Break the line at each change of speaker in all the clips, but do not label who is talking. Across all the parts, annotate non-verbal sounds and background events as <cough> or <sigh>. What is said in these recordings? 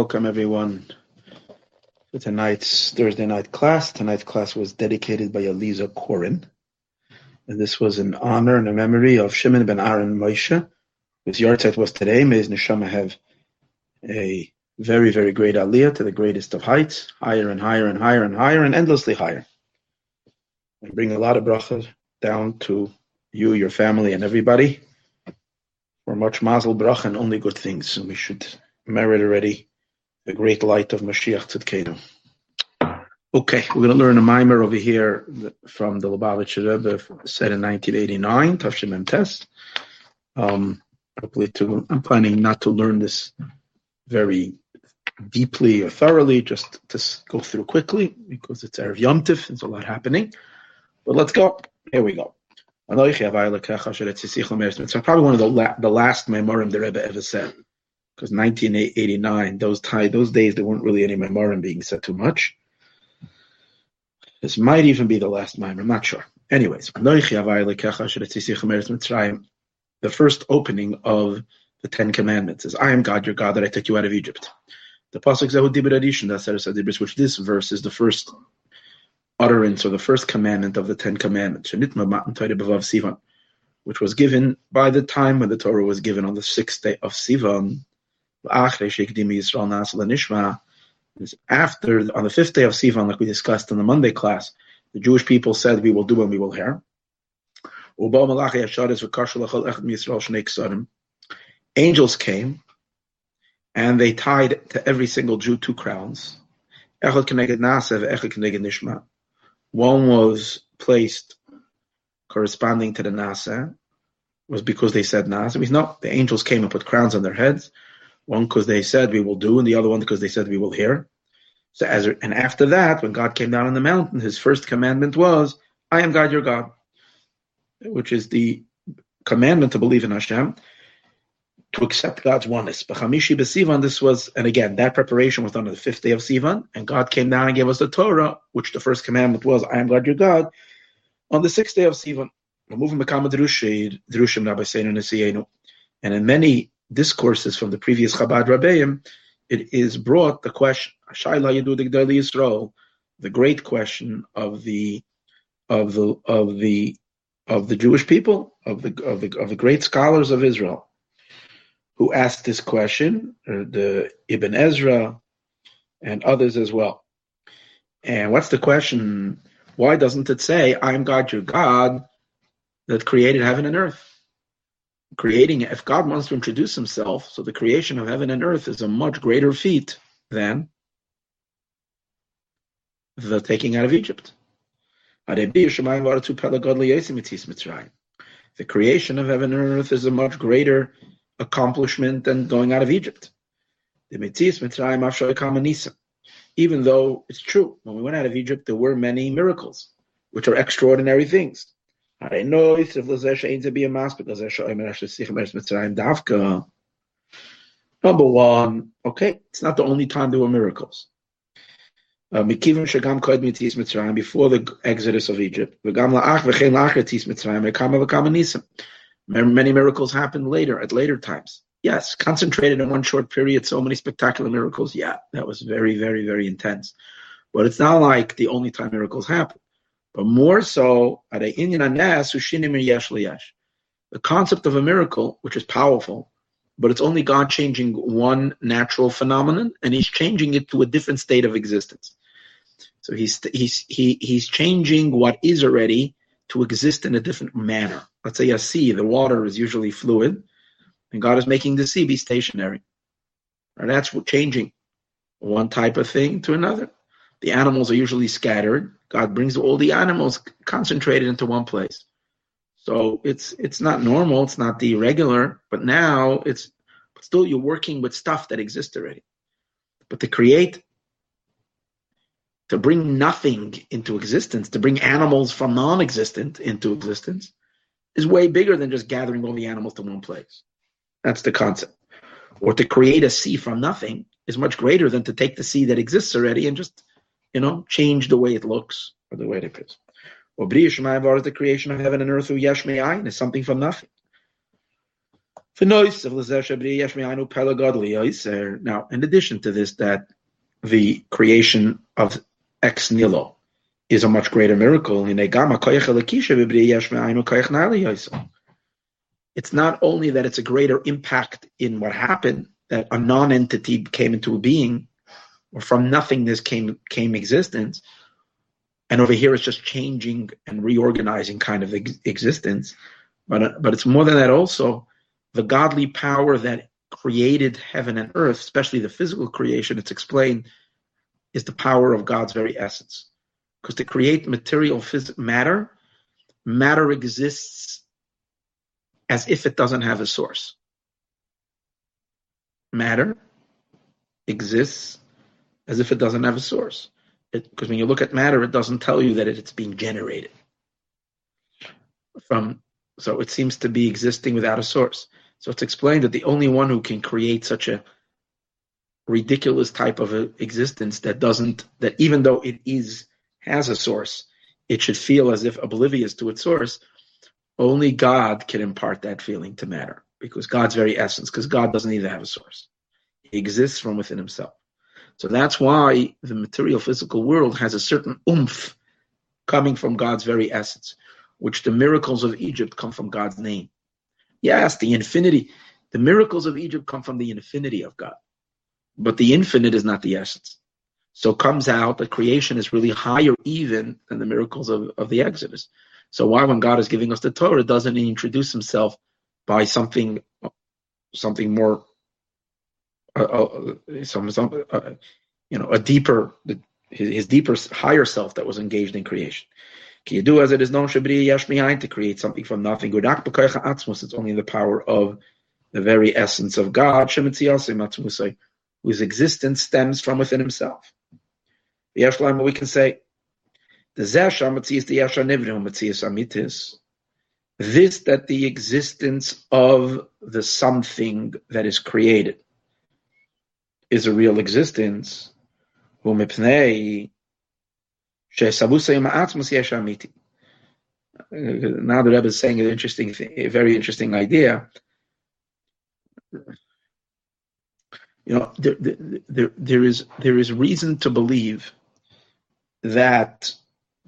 Welcome everyone to tonight's Thursday night class. Tonight's class was dedicated by Eliza Korin. And this was in honor and a memory of Shimon ben Aaron Moshe, whose yahrzeit was today. May his neshama have a very, very great aliyah to the greatest of heights, higher and higher and higher and higher and endlessly higher. And bring a lot of bracha down to you, your family, and everybody for much mazel bracha and only good things. And we should merit already the great light of Mashiach Tzidkenu. Okay, we're going to learn a mimer over here from the Lubavitcher Rebbe said in 1989, Tafshim Test. Um, hopefully to, I'm planning not to learn this very deeply or thoroughly, just to go through quickly because it's Erev Yom Tif, there's a lot happening. But let's go. Here we go. Probably one of the, la- the last memorim the Rebbe ever said because 1989, those time, those days, there weren't really any memorim being said too much. This might even be the last mimer, I'm not sure. Anyways, the first opening of the Ten Commandments is, I am God, your God, that I took you out of Egypt. The pasuk Zehud which this verse is the first utterance or the first commandment of the Ten Commandments, which was given by the time when the Torah was given on the sixth day of Sivan, after, on the fifth day of Sivan, like we discussed in the Monday class, the Jewish people said, We will do and we will hear. Angels came and they tied to every single Jew two crowns. One was placed corresponding to the Na'aseh, was because they said Na'aseh. Means no, the angels came and put crowns on their heads. One because they said we will do, and the other one because they said we will hear. So as and after that, when God came down on the mountain, his first commandment was, "I am God, your God," which is the commandment to believe in Hashem, to accept God's oneness. But Chamishi b'Sivan, this was, and again, that preparation was done on the fifth day of Sivan, and God came down and gave us the Torah, which the first commandment was, "I am God, your God," on the sixth day of Sivan. And in many discourses from the previous Chabad Rabbeim, it is brought the question, the great question of the of the of the of the Jewish people, of the of the of the great scholars of Israel, who asked this question, uh, the Ibn Ezra and others as well. And what's the question? Why doesn't it say, I am God your God that created heaven and earth? Creating if God wants to introduce himself, so the creation of heaven and earth is a much greater feat than the taking out of Egypt. The creation of heaven and earth is a much greater accomplishment than going out of Egypt. Even though it's true, when we went out of Egypt, there were many miracles, which are extraordinary things. I know if Lezesh ain't to be a mass because Davka. Number one, okay, it's not the only time there were miracles. Uh, before the exodus of Egypt, many miracles happened later, at later times. Yes, concentrated in one short period, so many spectacular miracles. Yeah, that was very, very, very intense. But it's not like the only time miracles happen but more so the concept of a miracle, which is powerful, but it's only God changing one natural phenomenon, and He's changing it to a different state of existence. So He's He's he, He's changing what is already to exist in a different manner. Let's say a sea, the water is usually fluid, and God is making the sea be stationary. And that's changing one type of thing to another. The animals are usually scattered. God brings all the animals concentrated into one place. So it's it's not normal, it's not the regular, but now it's still you're working with stuff that exists already. But to create, to bring nothing into existence, to bring animals from non-existent into existence, is way bigger than just gathering all the animals to one place. That's the concept. Or to create a sea from nothing is much greater than to take the sea that exists already and just you know, change the way it looks or the way it appears. Or the creation of heaven and earth through yesh is something from nothing. Now, in addition to this, that the creation of ex nihilo is a much greater miracle. It's not only that it's a greater impact in what happened, that a non-entity came into being, or from nothingness came came existence, and over here it's just changing and reorganizing kind of ex- existence. But but it's more than that. Also, the godly power that created heaven and earth, especially the physical creation, it's explained, is the power of God's very essence. Because to create material phys- matter, matter exists as if it doesn't have a source. Matter exists as if it doesn't have a source. Because when you look at matter, it doesn't tell you that it's being generated. From so it seems to be existing without a source. So it's explained that the only one who can create such a ridiculous type of existence that doesn't that even though it is has a source, it should feel as if oblivious to its source. Only God can impart that feeling to matter because God's very essence, because God doesn't either have a source. He exists from within himself. So that's why the material physical world has a certain oomph coming from God's very essence, which the miracles of Egypt come from God's name. Yes, the infinity, the miracles of Egypt come from the infinity of God, but the infinite is not the essence. So comes out that creation is really higher even than the miracles of, of the Exodus. So why, when God is giving us the Torah, doesn't He introduce Himself by something, something more, uh, uh, some, some, uh, you know, a deeper, his, his, deeper, higher self that was engaged in creation. Can you do as it is known to create something from nothing? It's only the power of the very essence of God, whose existence stems from within Himself. We can say the zeshamitzias the yashanivnuhamitzias amitiz. this that the existence of the something that is created is a real existence. Now the Rebbe is saying an interesting a very interesting idea. You know, there, there, there is there is reason to believe that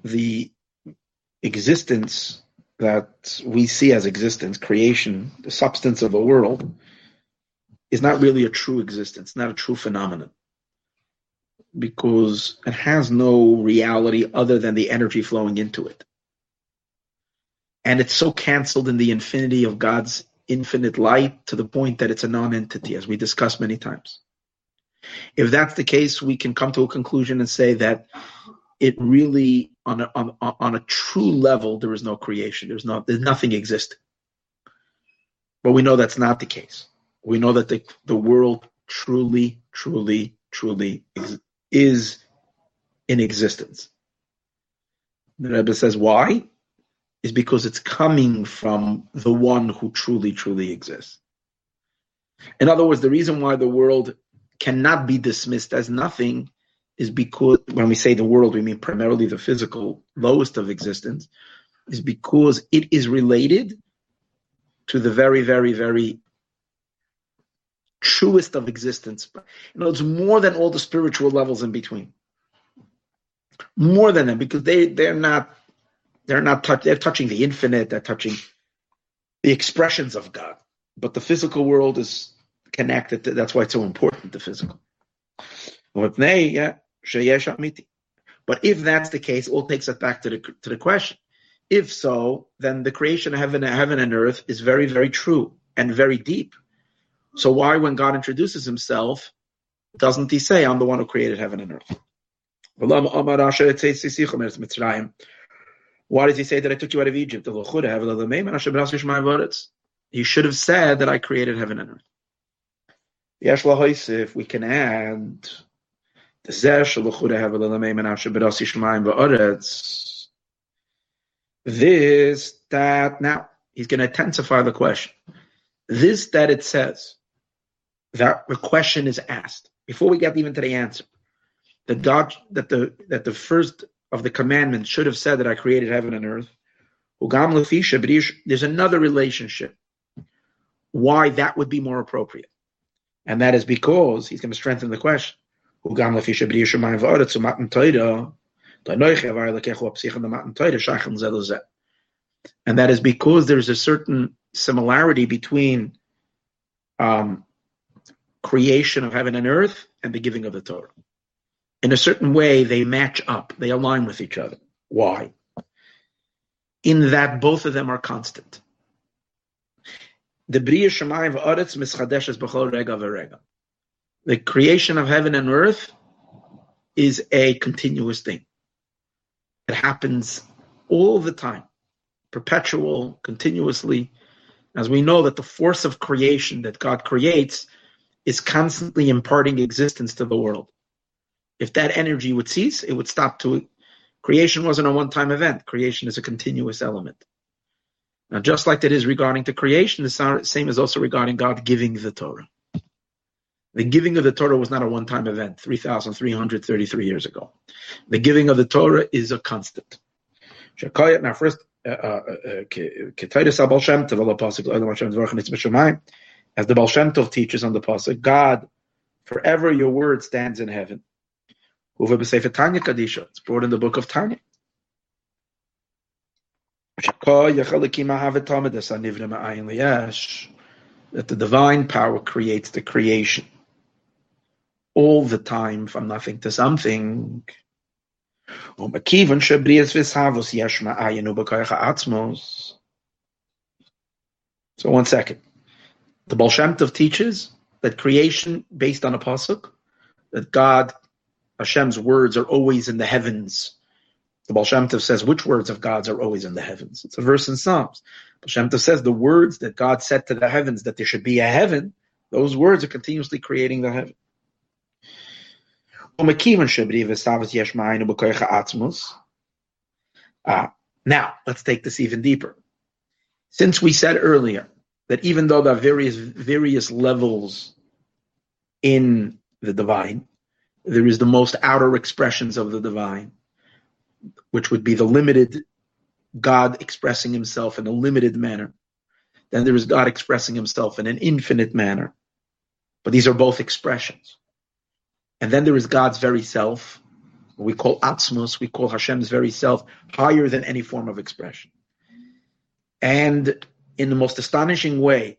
the existence that we see as existence, creation, the substance of the world, is not really a true existence, not a true phenomenon. Because it has no reality other than the energy flowing into it. And it's so canceled in the infinity of God's infinite light to the point that it's a non entity, as we discussed many times. If that's the case, we can come to a conclusion and say that it really on a, on, on a true level there is no creation there's not there's nothing existing but we know that's not the case we know that the, the world truly truly truly ex- is in existence. The Rebbe says why? Is because it's coming from the one who truly truly exists. In other words the reason why the world cannot be dismissed as nothing is because when we say the world, we mean primarily the physical lowest of existence, is because it is related to the very, very, very truest of existence. You know, it's more than all the spiritual levels in between. More than them, because they they're not they're not touch they're touching the infinite, they're touching the expressions of God. But the physical world is connected. To, that's why it's so important, the physical. But if that's the case, all takes us back to the to the question. If so, then the creation of heaven, heaven and earth is very, very true and very deep. So why, when God introduces Himself, doesn't He say, "I'm the one who created heaven and earth"? Why does He say that I took you out of Egypt? He should have said that I created heaven and earth. If we can add this that now he's going to intensify the question. This that it says that the question is asked before we get even to the answer. That God that the that the first of the commandments should have said that I created heaven and earth. There's another relationship why that would be more appropriate. And that is because he's going to strengthen the question. And that is because there's a certain similarity between um, creation of heaven and earth and the giving of the Torah. In a certain way, they match up, they align with each other. Why? In that both of them are constant. The creation of heaven and earth is a continuous thing. It happens all the time, perpetual, continuously. As we know that the force of creation that God creates is constantly imparting existence to the world. If that energy would cease, it would stop to creation wasn't a one-time event. Creation is a continuous element. Now, just like that is regarding the creation, the same is also regarding God giving the Torah. The giving of the Torah was not a one-time event, 3,333 years ago. The giving of the Torah is a constant. Now, first, uh, uh, uh, as the Baal Shem Tov teaches on the pasuk, God, forever your word stands in heaven. It's brought in the book of Tanya. That the divine power creates the creation all the time from nothing to something. So one second. The Baal Shem Tov teaches that creation based on a pasuk, that God, Hashem's words are always in the heavens. The Baal Shem Tov says which words of God's are always in the heavens. It's a verse in Psalms. Baal Shem Tov says the words that God said to the heavens that there should be a heaven, those words are continuously creating the heaven. Ah, now, let's take this even deeper. Since we said earlier that even though there are various various levels in the divine, there is the most outer expressions of the divine, which would be the limited God expressing himself in a limited manner. Then there is God expressing himself in an infinite manner. But these are both expressions. And then there is God's very self, we call Atzmos, we call Hashem's very self, higher than any form of expression. And in the most astonishing way,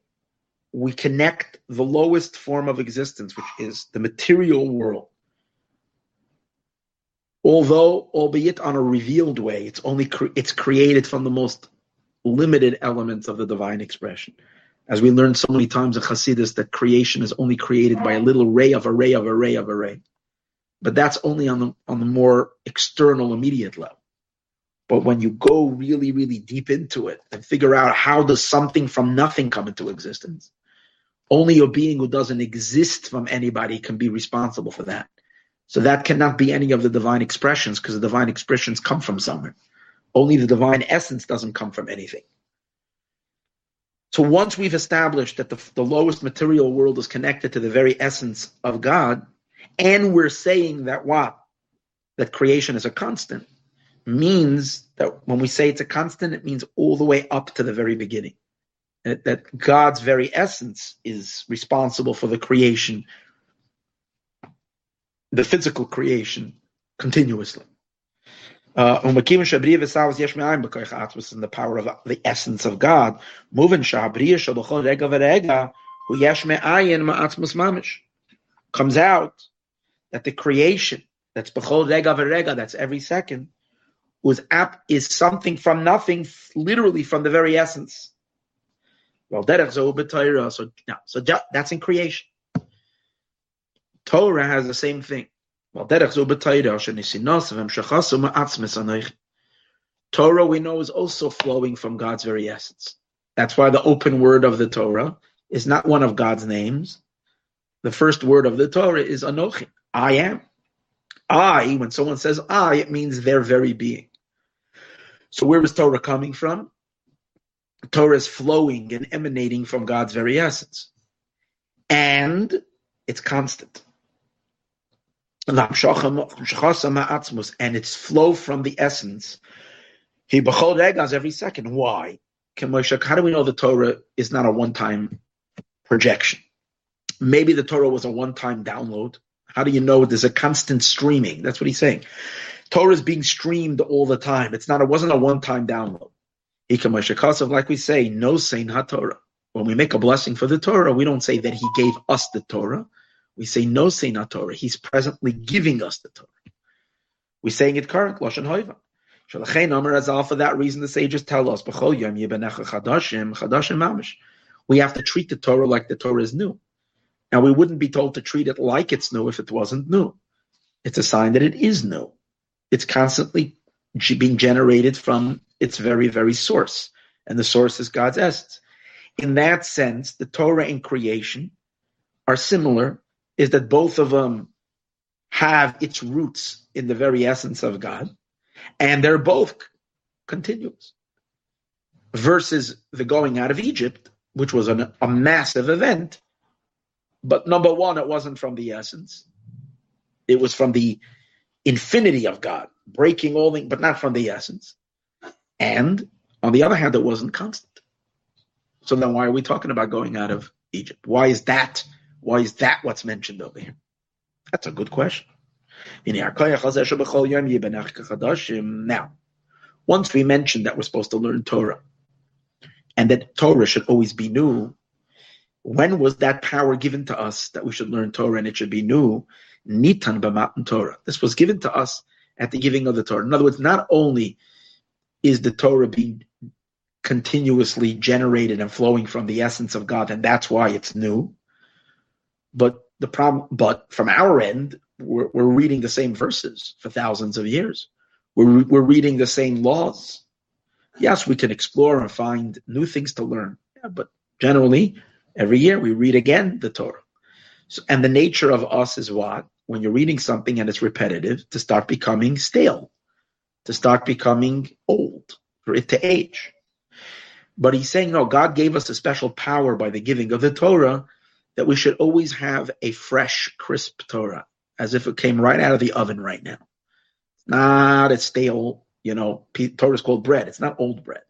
we connect the lowest form of existence, which is the material world. Although, albeit on a revealed way, it's only cre- it's created from the most limited elements of the divine expression. As we learned so many times in Hasidus, that creation is only created by a little ray of a ray of a ray of a ray. But that's only on the on the more external, immediate level. But when you go really, really deep into it and figure out how does something from nothing come into existence, only a being who doesn't exist from anybody can be responsible for that. So that cannot be any of the divine expressions because the divine expressions come from somewhere. Only the divine essence doesn't come from anything. So once we've established that the, the lowest material world is connected to the very essence of God, and we're saying that what? That creation is a constant, means that when we say it's a constant, it means all the way up to the very beginning. That, that God's very essence is responsible for the creation, the physical creation, continuously. Uh, in the power of the essence of God, comes out that the creation that's bechol rega v'rega, that's every second, was app is something from nothing, literally from the very essence. Well, so now, so that's in creation. Torah has the same thing. Well, Torah we know is also flowing from God's very essence. That's why the open word of the Torah is not one of God's names. The first word of the Torah is Anochi. I am. I, when someone says I, it means their very being. So where is Torah coming from? Torah is flowing and emanating from God's very essence. And it's constant. And its flow from the essence. He behold egas every second. Why? How do we know the Torah is not a one-time projection. Maybe the Torah was a one-time download. How do you know there's a constant streaming? That's what he's saying. Torah is being streamed all the time. It's not. It wasn't a one-time download. Like we say, Nosein Torah. When we make a blessing for the Torah, we don't say that He gave us the Torah. We say Nosein Torah. He's presently giving us the Torah. We're saying it current lashon hoiva. For that reason, the sages tell us, we have to treat the Torah like the Torah is new. Now, we wouldn't be told to treat it like it's new if it wasn't new. It's a sign that it is new. It's constantly being generated from its very, very source. And the source is God's essence. In that sense, the Torah and creation are similar, is that both of them have its roots in the very essence of God, and they're both continuous. Versus the going out of Egypt, which was an, a massive event, but number one, it wasn't from the essence. It was from the infinity of God, breaking all things, but not from the essence. And on the other hand, it wasn't constant. So then why are we talking about going out of Egypt? Why is that? Why is that what's mentioned over here? That's a good question. Now, once we mentioned that we're supposed to learn Torah and that Torah should always be new, when was that power given to us that we should learn Torah and it should be new? Nitan b'matan Torah. This was given to us at the giving of the Torah. In other words, not only is the Torah being continuously generated and flowing from the essence of God, and that's why it's new. But the problem, but from our end, we're, we're reading the same verses for thousands of years. We're, we're reading the same laws. Yes, we can explore and find new things to learn, yeah, but generally, every year we read again the Torah. So, and the nature of us is what? When you're reading something and it's repetitive, to start becoming stale to start becoming old, for it to age. But he's saying, no, God gave us a special power by the giving of the Torah that we should always have a fresh, crisp Torah, as if it came right out of the oven right now. Not a stale, you know, Torah is called bread. It's not old bread.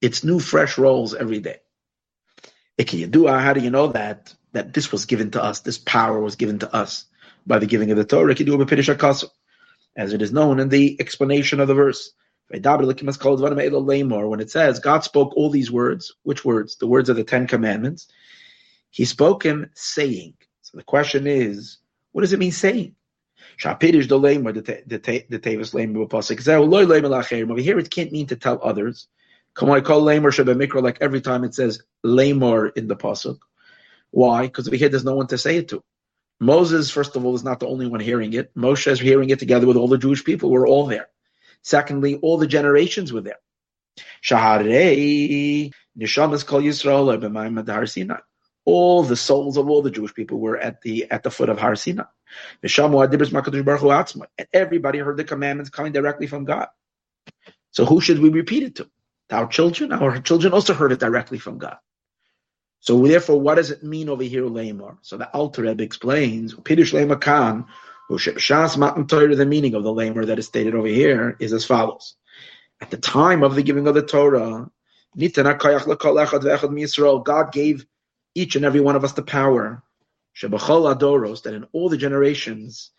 It's new, fresh rolls every day. How do you know that? That this was given to us, this power was given to us by the giving of the Torah as it is known in the explanation of the verse. When it says God spoke all these words, which words? The words of the Ten Commandments. He spoke him saying. So the question is, what does it mean saying? Over here, it can't mean to tell others. Come on, call Lemer. Like every time it says lamor in the pasuk. Why? Because over here there's no one to say it to. Moses, first of all, is not the only one hearing it. Moshe is hearing it together with all the Jewish people. We're all there. Secondly, all the generations were there. Shaharei Nishamas Kol Yisrael Har Sinai. All the souls of all the Jewish people were at the at the foot of Har Sinai. And everybody heard the commandments coming directly from God. So who should we repeat it to? Our children. Our children also heard it directly from God. So therefore, what does it mean over here, Lamar? So the Alter Rebbe explains, Pidush Lamar Khan, Shas Matan Torah, the meaning of the Lamar that is stated over here is as follows. At the time of the giving of the Torah, God gave each and every one of us the power, adoros, that in all the generations,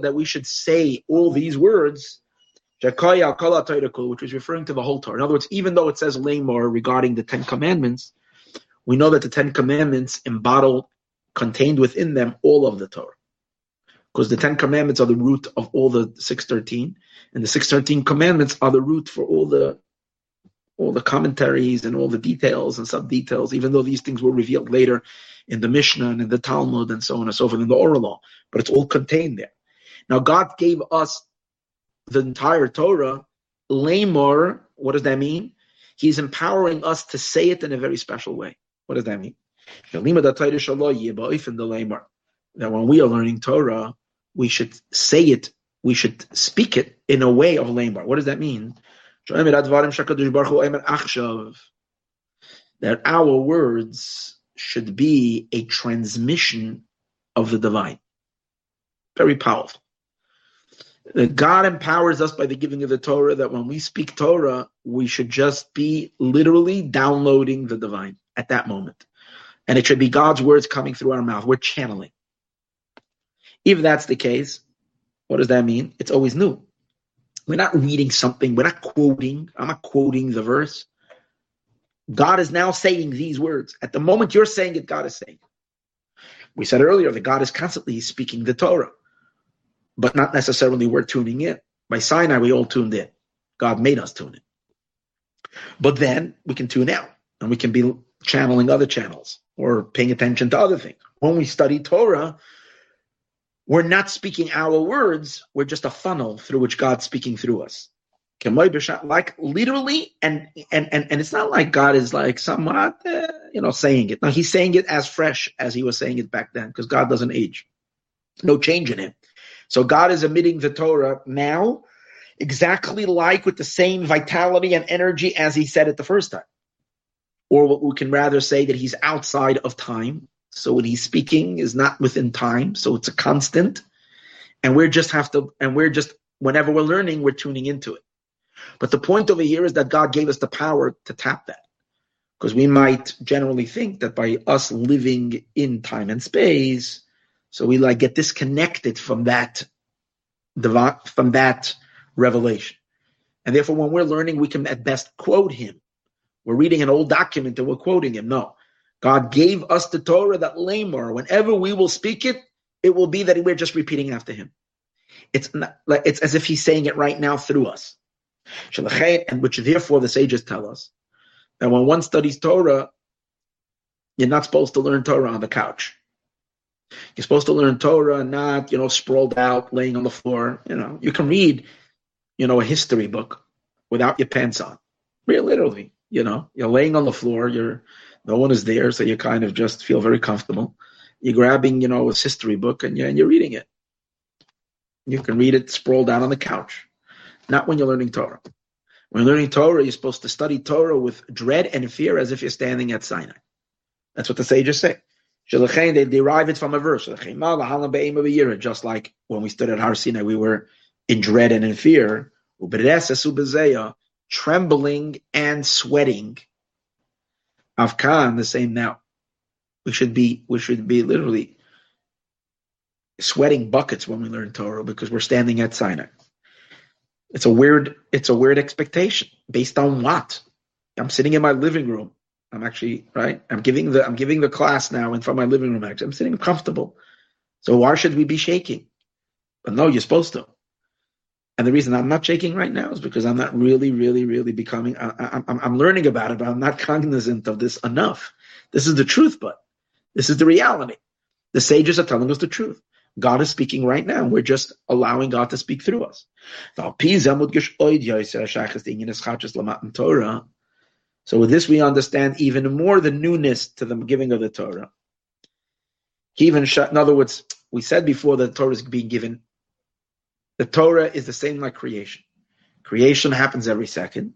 that we should say all these words which is referring to the whole Torah. In other words, even though it says Lamor regarding the Ten Commandments, we know that the Ten Commandments embody, contained within them, all of the Torah. Because the Ten Commandments are the root of all the 613, and the 613 commandments are the root for all the all the commentaries and all the details and sub details, even though these things were revealed later in the Mishnah and in the Talmud and so on and so forth in the oral law, but it's all contained there. Now, God gave us the entire Torah, Lamor, what does that mean? He's empowering us to say it in a very special way. What does that mean? That when we are learning Torah, we should say it, we should speak it in a way of Lamor. What does that mean? That our words should be a transmission of the divine. Very powerful God empowers us by the giving of the Torah that when we speak Torah, we should just be literally downloading the divine. at that moment. And it should be God's words coming through our mouth. We're channeling. If that's the case, what does that mean? It's always new. We're not reading something, we're not quoting. I'm not quoting the verse. God is now saying these words. At the moment you're saying it, God is saying it. We said earlier that God is constantly speaking the Torah, but not necessarily we're tuning in. By Sinai, we all tuned in. God made us tune in. But then we can tune out and we can be channeling other channels or paying attention to other things. When we study Torah, we're not speaking our words, we're just a funnel through which God's speaking through us. Like literally, and and and, and it's not like God is like somewhat, uh, you know, saying it. No, he's saying it as fresh as he was saying it back then, because God doesn't age. No change in him. So God is emitting the Torah now, exactly like with the same vitality and energy as he said it the first time. Or what we can rather say that he's outside of time, so when he's speaking is not within time, so it's a constant. And we're just have to, and we're just, whenever we're learning, we're tuning into it. But the point over here is that God gave us the power to tap that. Because we might generally think that by us living in time and space, so we like get disconnected from that, from that revelation. And therefore, when we're learning, we can at best quote him. We're reading an old document and we're quoting him. No. God gave us the Torah that lamor. Whenever we will speak it, it will be that we're just repeating after him. It's not, it's as if he's saying it right now through us. And which therefore the sages tell us that when one studies Torah, you're not supposed to learn Torah on the couch. You're supposed to learn Torah, not you know sprawled out, laying on the floor. You know, you can read, you know, a history book without your pants on. Real literally, you know, you're laying on the floor. You're no one is there, so you kind of just feel very comfortable. You're grabbing, you know, a history book and you're, and you're reading it. You can read it sprawled out on the couch, not when you're learning Torah. When you're learning Torah, you're supposed to study Torah with dread and fear as if you're standing at Sinai. That's what the sages say. They derive it from a verse. Just like when we stood at Har Sinai, we were in dread and in fear, trembling and sweating Afkan, the same now. We should be we should be literally sweating buckets when we learn Torah because we're standing at Sinai. It's a weird it's a weird expectation based on what? I'm sitting in my living room. I'm actually right. I'm giving the I'm giving the class now in of my living room. Actually, I'm sitting comfortable. So why should we be shaking? But no, you're supposed to. And the reason I'm not shaking right now is because I'm not really, really, really becoming. I, am I'm learning about it, but I'm not cognizant of this enough. This is the truth, but this is the reality. The sages are telling us the truth. God is speaking right now. We're just allowing God to speak through us. So with this, we understand even more the newness to the giving of the Torah. Even in other words, we said before that the Torah is being given the Torah is the same like creation. Creation happens every second.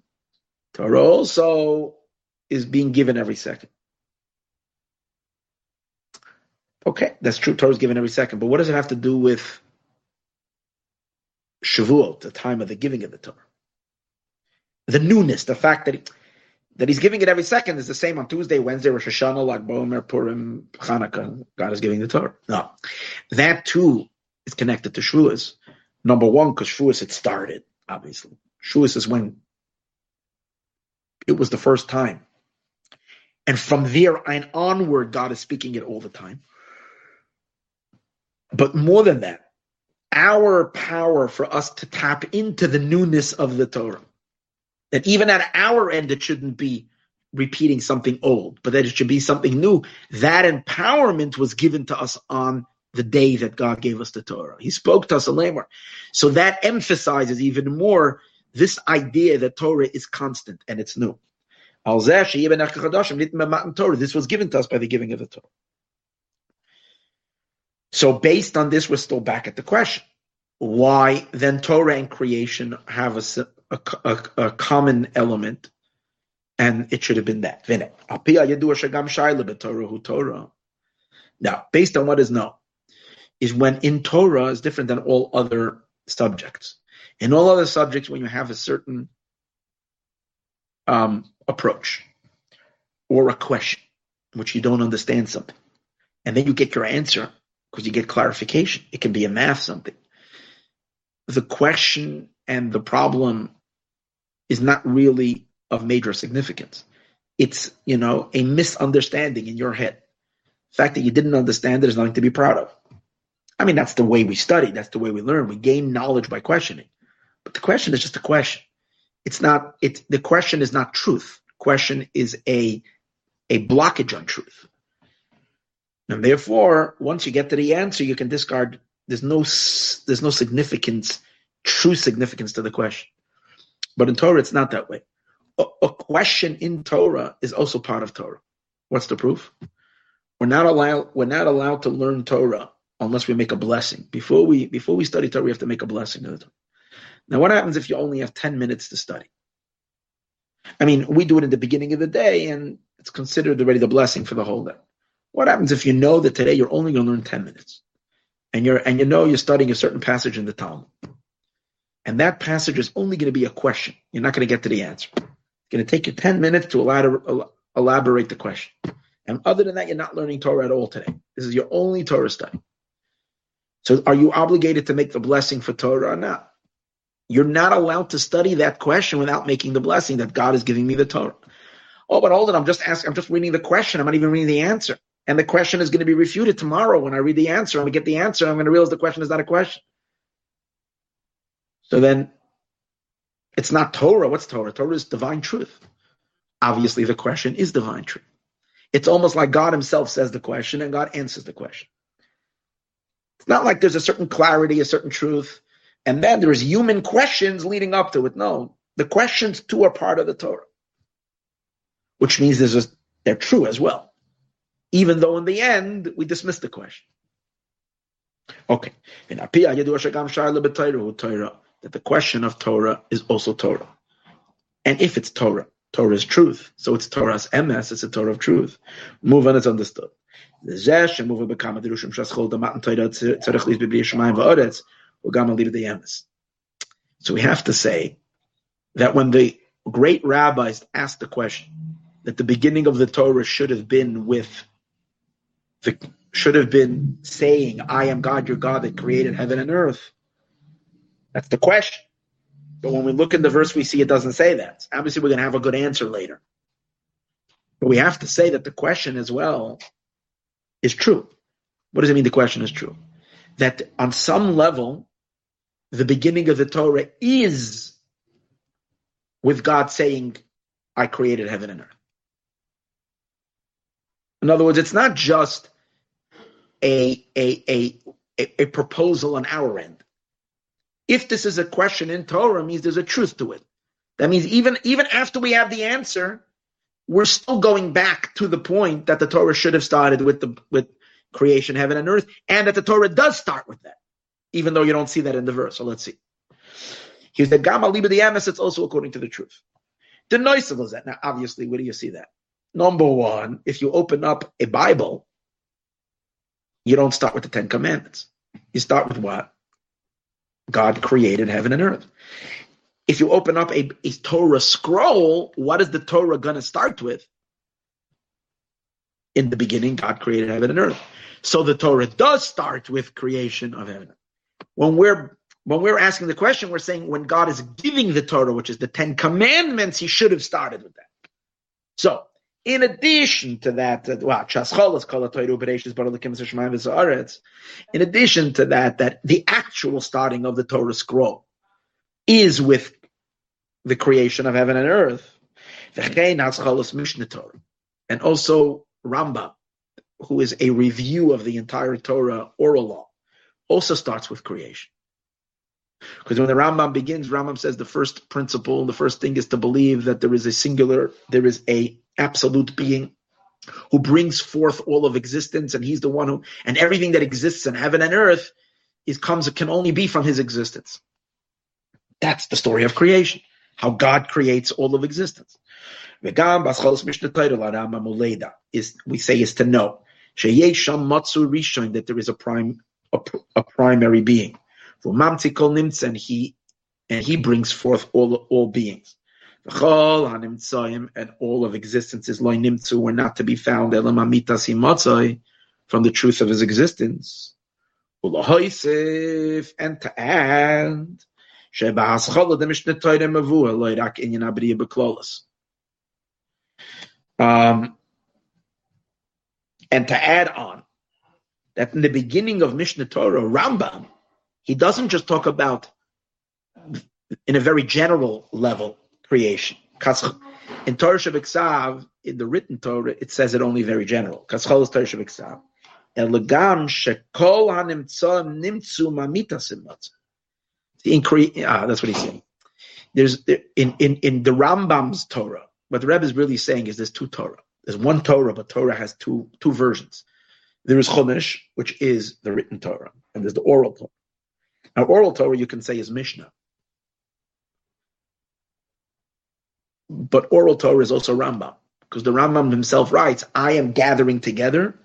Torah also is being given every second. Okay, that's true. Torah is given every second, but what does it have to do with Shavuot, the time of the giving of the Torah? The newness, the fact that he, that he's giving it every second is the same on Tuesday, Wednesday, Rosh Hashanah, Lag BaOmer, Purim, Hanukkah. God is giving the Torah. No, that too is connected to Shavuos. Number one, because Shavuos had started, obviously. Shavuos is when it was the first time. And from there and onward, God is speaking it all the time. But more than that, our power for us to tap into the newness of the Torah. That even at our end, it shouldn't be repeating something old, but that it should be something new. That empowerment was given to us on the day that God gave us the Torah. He spoke to us a lamar. So that emphasizes even more this idea that Torah is constant and it's new. This was given to us by the giving of the Torah. So based on this, we're still back at the question. Why then Torah and creation have a, a, a, a common element and it should have been that. Now, based on what is known, is when in Torah is different than all other subjects. In all other subjects, when you have a certain um, approach or a question, which you don't understand something. And then you get your answer because you get clarification. It can be a math something. The question and the problem is not really of major significance. It's, you know, a misunderstanding in your head. The fact that you didn't understand it is nothing to be proud of. I mean, that's the way we study. That's the way we learn. We gain knowledge by questioning. But the question is just a question. It's not, it's, the question is not truth. Question is a, a blockage on truth. And therefore, once you get to the answer, you can discard. There's no, there's no significance, true significance to the question. But in Torah, it's not that way. A, a question in Torah is also part of Torah. What's the proof? We're not allowed. We're not allowed to learn Torah unless we make a blessing. Before we before we study Torah, we have to make a blessing. Now, what happens if you only have ten minutes to study? I mean, we do it in the beginning of the day, and it's considered already the blessing for the whole day. What happens if you know that today you're only going to learn 10 minutes? And you're and you know you're studying a certain passage in the Talmud. And that passage is only going to be a question. You're not going to get to the answer. It's going to take you 10 minutes to elaborate the question. And other than that, you're not learning Torah at all today. This is your only Torah study. So are you obligated to make the blessing for Torah or not? You're not allowed to study that question without making the blessing that God is giving me the Torah. Oh, but hold on, I'm just asking, I'm just reading the question. I'm not even reading the answer. And the question is going to be refuted tomorrow when I read the answer. I'm going to get the answer. I'm going to realize the question is not a question. So then it's not Torah. What's Torah? Torah is divine truth. Obviously, the question is divine truth. It's almost like God Himself says the question and God answers the question. It's not like there's a certain clarity, a certain truth, and then there's human questions leading up to it. No, the questions too are part of the Torah, which means there's a, they're true as well even though in the end we dismiss the question. Okay. That the question of Torah is also Torah. And if it's Torah, Torah is truth. So it's Toras Emes, it's a Torah of truth. Move on, it's understood. So we have to say that when the great rabbis asked the question, that the beginning of the Torah should have been with the, should have been saying, I am God, your God that created heaven and earth. That's the question. But when we look in the verse, we see it doesn't say that. Obviously, we're going to have a good answer later. But we have to say that the question as well is true. What does it mean the question is true? That on some level, the beginning of the Torah is with God saying, I created heaven and earth. In other words, it's not just a, a, a, a, proposal on our end. If this is a question in Torah, means there's a truth to it. That means even, even after we have the answer, we're still going back to the point that the Torah should have started with the with creation, heaven and earth, and that the Torah does start with that, even though you don't see that in the verse. So let's see. He said, Gama liba the Amos, it's also according to the truth. The noise of that. Now, obviously, where do you see that? Number one, if you open up a Bible, you don't start with the Ten Commandments. You start with what? God created heaven and earth. If you open up a, a Torah scroll, what is the Torah going to start with? In the beginning, God created heaven and earth. So the Torah does start with creation of heaven. When we're when we're asking the question, we're saying when God is giving the Torah, which is the Ten Commandments, He should have started with that. So in addition to that, in addition to that, that the actual starting of the Torah scroll is with the creation of heaven and earth. And also Rambam, who is a review of the entire Torah oral law, also starts with creation. Because when the Rambam begins, Rambam says the first principle, the first thing is to believe that there is a singular, there is a absolute being who brings forth all of existence, and he's the one who, and everything that exists in heaven and earth is comes, can only be from his existence. That's the story of creation, how God creates all of existence. Is we say is to know that there is a prime a, a primary being. And he and he brings forth all all beings. And all of existence is loy nimtzu were not to be found from the truth of his existence. And to add, um, and to add on, that in the beginning of Mishneh Torah, Rambam, he doesn't just talk about in a very general level creation. In Torah Shabbat in the written Torah, it says it only very general. Kaschol is Torah Shabbat Elegam shekol hanimtzam nimtzu mamitasim increase. Ah, that's what he's saying. There's in in in the Rambam's Torah. What the Rebbe is really saying is there's two Torah. There's one Torah, but Torah has two two versions. There is Chumash, which is the written Torah, and there's the oral Torah. Now, oral Torah you can say is Mishnah, but oral Torah is also Rambam, because the Rambam himself writes, "I am gathering together."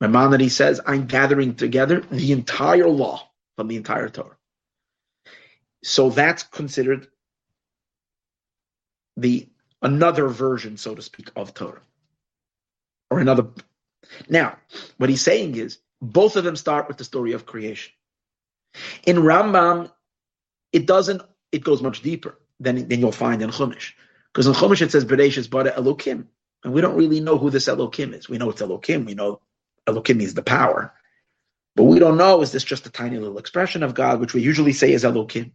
Maimonides says, "I'm gathering together the entire law from the entire Torah." So that's considered the another version, so to speak, of Torah, or another. Now, what he's saying is both of them start with the story of creation. In Rambam, it doesn't. It goes much deeper than, than you'll find in Chumash, because in Chumash it says Bereshis bara Elokim, and we don't really know who this Elokim is. We know it's Elokim. We know Elokim means the power, but we don't know is this just a tiny little expression of God, which we usually say is Elokim.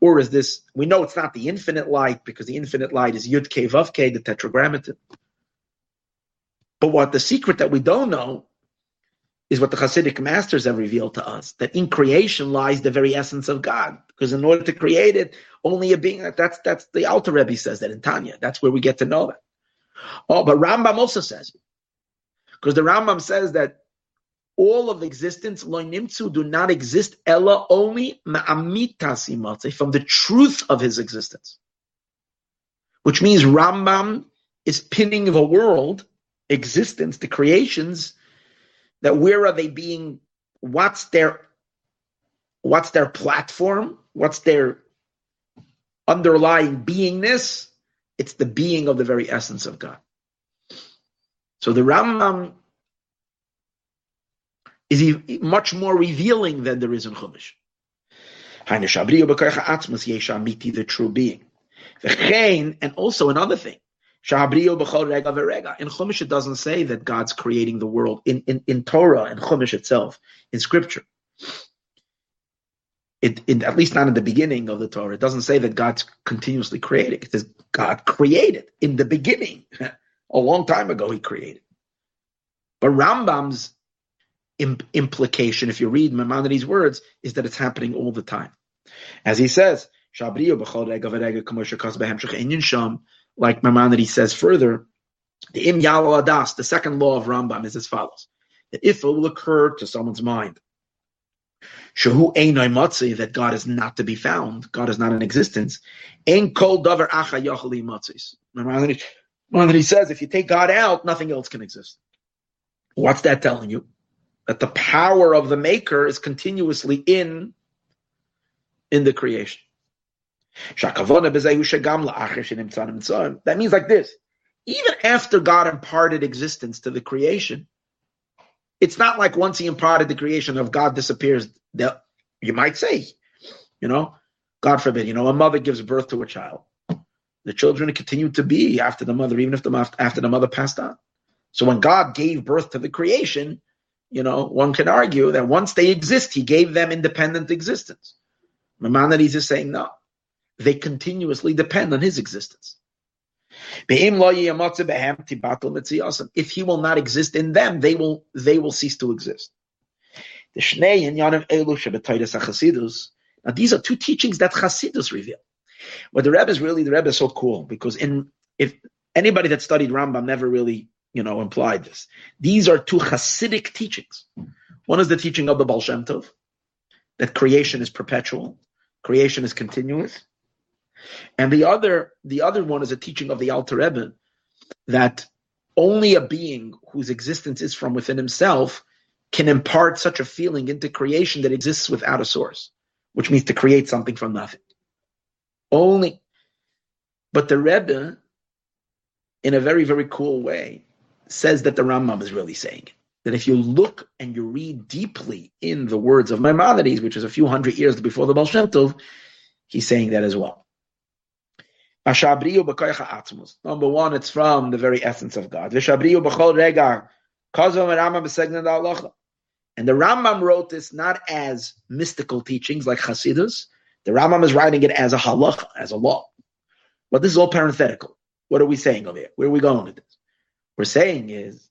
Or is this, we know it's not the infinite light because the infinite light is Yud K Vav K, the tetragrammaton. But what the secret that we don't know is what the Hasidic masters have revealed to us that in creation lies the very essence of God. Because in order to create it, only a being that's that's the Alter Rebbe says that in Tanya. That's where we get to know that. Oh, but Rambam also says because the Rambam says that all of existence, loinimtsu, do not exist, ella only ma'amitasi from the truth of his existence. Which means Rambam is pinning the world, existence, the creations, that where are they being, what's their, what's their platform, what's their underlying beingness? It's the being of the very essence of God. So the Rambam is much more revealing than there is in Chumash. The true being. And also another thing. In Chumash it doesn't say that God's creating the world. In, in, in Torah and Chumash itself, in Scripture, it, at least not in the beginning of the Torah, it doesn't say that God's continuously creating. It says God created in the beginning. <laughs> A long time ago, He created. But Rambam's implication, if you read Maimonides' words, is that it's happening all the time. As he says, like Maimonides says further, the im adas, the second law of Rambam is as follows. That if it will occur to someone's mind, Shahu matzi, that God is not to be found, God is not in existence. Ein kol davar acha yachali matzis. Maimonides says, if you take God out, nothing else can exist. What's that telling you? that the power of the maker is continuously in in the creation. That means like this. Even after God imparted existence to the creation, it's not like once he imparted the creation of God disappears. You might say, you know, God forbid, you know, a mother gives birth to a child. The children continue to be after the mother, even if the after the mother passed on. So when God gave birth to the creation, you know, one can argue that once they exist, he gave them independent existence. Maimonides is saying no. They continuously depend on his existence. If he will not exist in them, they will they will cease to exist. Now these are two teachings that Chasidus reveal. But the Rebbe is really the Rebbe is so cool because in if anybody that studied Rambam never really you know, implied this. These are two Hasidic teachings. One is the teaching of the Baal Shem Tov, that creation is perpetual, creation is continuous. And the other, the other one is a teaching of the Alter Rebbe, that only a being whose existence is from within himself can impart such a feeling into creation that exists without a source, which means to create something from nothing. Only But the Rebbe, in a very, very cool way, says that the Rambam is really saying. That if you look and you read deeply in the words of Maimonides, which is a few hundred years before the Baal Shem Tov, he's saying that as well. Number one, it's from the very essence of God. And the Rambam wrote this not as mystical teachings like Hasidus. The Rambam is writing it as a halacha, as a law. But this is all parenthetical. What are we saying over here? Where are we going with this? We're saying is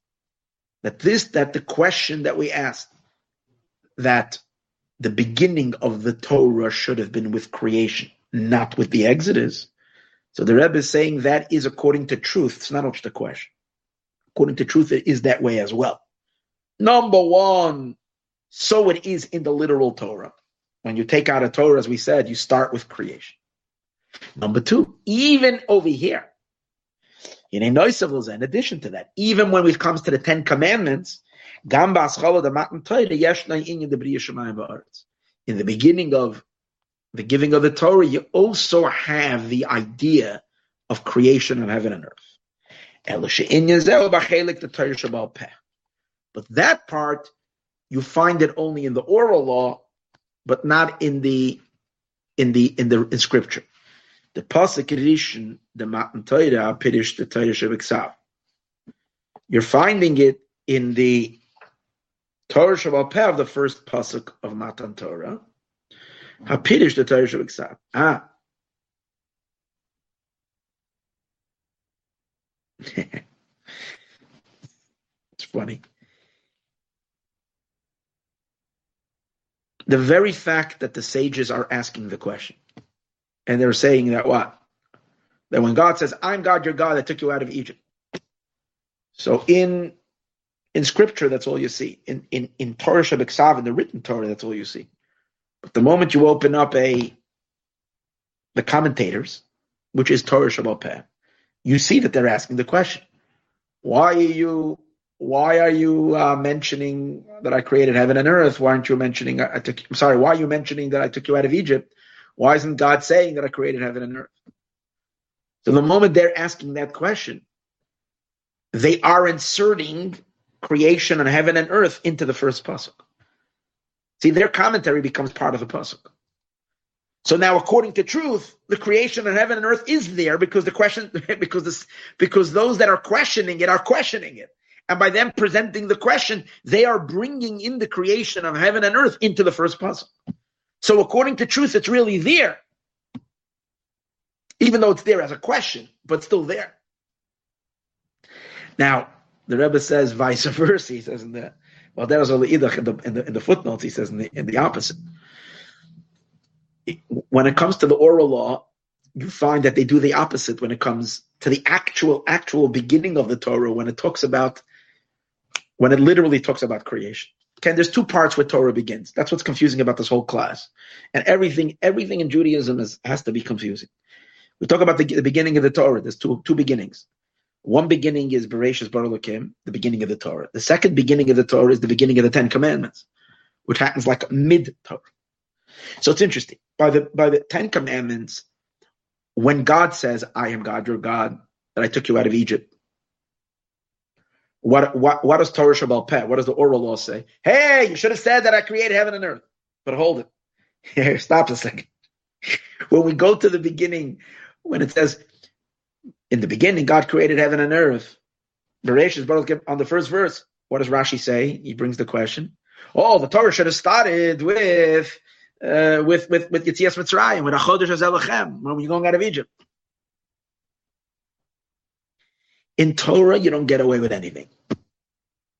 that this, that the question that we asked, that the beginning of the Torah should have been with creation, not with the Exodus. So the Rebbe is saying that is according to truth. It's not just a question. According to truth, it is that way as well. Number one, so it is in the literal Torah. When you take out a Torah, as we said, you start with creation. Number two, even over here, in a Anoisivalza, in addition to that, even when it comes to the Ten Commandments, in the beginning of the giving of the Torah, you also have the idea of creation of heaven and earth. But that part, you find it only in the oral law, but not in the in the in the in scripture. The pasuk edition, the Matan Torah, Piddish the Torah Shabbat You're finding it in the Torah Shabbat of the first pasuk of Matan Torah. Hapidish the Torah Shabbat Ah. <laughs> it's funny. the very fact that the sages are asking the question, and they're saying that what? That when God says, I'm God, your God, that took you out of Egypt. So in in scripture, that's all you see. In in, in Torah Shabbat in the written Torah, that's all you see. But the moment you open up a the commentators, which is Torah Shabbat you see that they're asking the question. Why are you why are you uh, mentioning that I created heaven and earth? Why aren't you mentioning I took? I'm sorry. Why are you mentioning that I took you out of Egypt? Why isn't God saying that I created heaven and earth? So the moment they're asking that question, they are inserting creation and heaven and earth into the first pasuk. See, their commentary becomes part of the pasuk. So now, according to truth, the creation of heaven and earth is there because the question, <laughs> because this, because those that are questioning it are questioning it. And by them presenting the question, they are bringing in the creation of heaven and earth into the first pasuk. So according to truth, it's really there. Even though it's there as a question, but still there. Now, the Rebbe says vice <laughs> versa. He says in the well, there was only in the, in the in the footnotes. He says in the in the opposite. When it comes to the oral law, you find that they do the opposite when it comes to the actual actual beginning of the Torah. When it talks about when it literally talks about creation. Okay, there's two parts where Torah begins. That's what's confusing about this whole class. And everything, everything in Judaism is, has to be confusing. We talk about the, the beginning of the Torah. There's two, two beginnings. One beginning is Bereshis Bar Elokim, the beginning of the Torah. The second beginning of the Torah is the beginning of the Ten Commandments, which happens like mid Torah. So it's interesting. By the by the Ten Commandments, when God says, "I am God, your God, that I took you out of Egypt," What what what does Torah Shabbal Peh? What does the oral law say? Hey, you should have said that I created heaven and earth. But hold it. <laughs> Stop a second. <laughs> when we go to the beginning, when it says, in the beginning, God created heaven and earth. Bereshit on the first verse. What does Rashi say? He brings the question. Oh, the Torah should have started with uh, with with with Yitzias Mitzrayim, with Achodesh Azelachem, when you're going out of Egypt. In Torah, you don't get away with anything.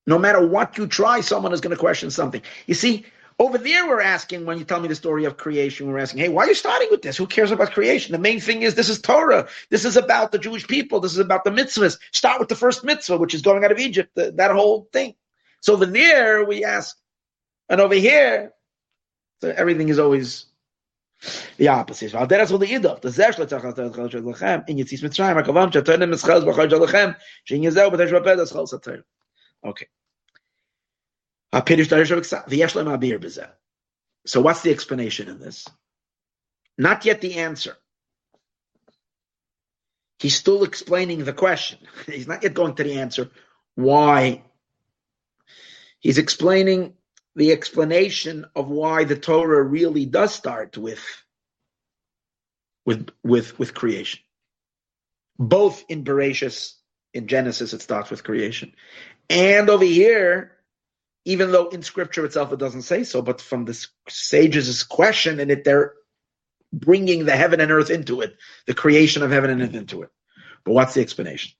No matter what you try, someone is going to question something. You see, over there, we're asking, when you tell me the story of creation, we're asking, hey, why are you starting with this? Who cares about creation? The main thing is this is Torah. This is about the Jewish people. This is about the mitzvahs. Start with the first mitzvah, which is going out of Egypt, the, that whole thing. So over there, we ask. And over here, so everything is always the opposite. The. Okay. So what's the explanation in this? Not yet the answer. he's still explaining the question. <laughs> He's not yet going to the answer. Why? He's explaining the explanation of why the Torah really does start with with with with creation. Both in Bereshis, in Genesis, it starts with creation, and over here, even though in Scripture itself it doesn't say so, but from the sages' question and it, they're bringing the heaven and earth into it, the creation of heaven and earth into it. But what's the explanation?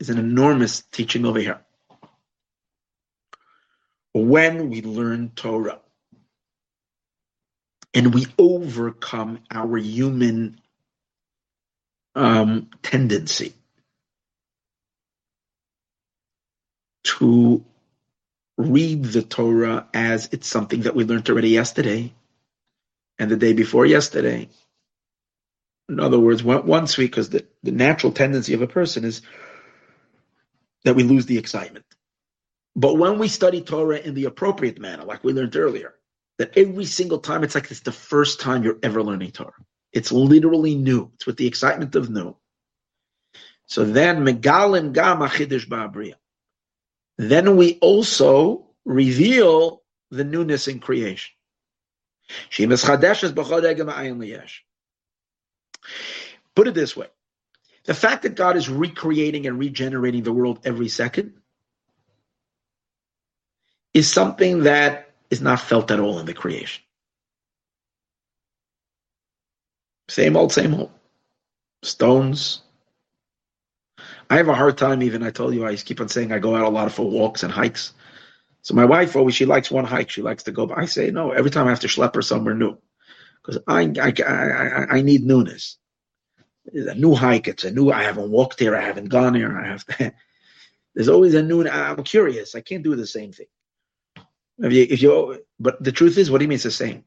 is an enormous teaching over here. When we learn Torah and we overcome our human um, tendency to read the Torah as it's something that we learned already yesterday and the day before yesterday. In other words, once we, because the, the natural tendency of a person is that we lose the excitement. But when we study Torah in the appropriate manner, like we learned earlier, that every single time it's like it's the first time you're ever learning Torah. It's literally new. It's with the excitement of new. So then, megalim gam ba'abriya. Then we also reveal the newness in creation. Put it this way. The fact that God is recreating and regenerating the world every second is something that is not felt at all in the creation. Same old, same old. Stones. I have a hard time even, I told you, I keep on saying I go out a lot for walks and hikes. So my wife always, she likes one hike. She likes to go, but I say, no, every time I have to schlep her somewhere new. Because I, I, I, I need newness It's a new hike. It's a new. I haven't walked here. I haven't gone here. I have. To, <laughs> there's always a new. I'm curious. I can't do the same thing. If you, if you, but the truth is, what do you mean it's the same?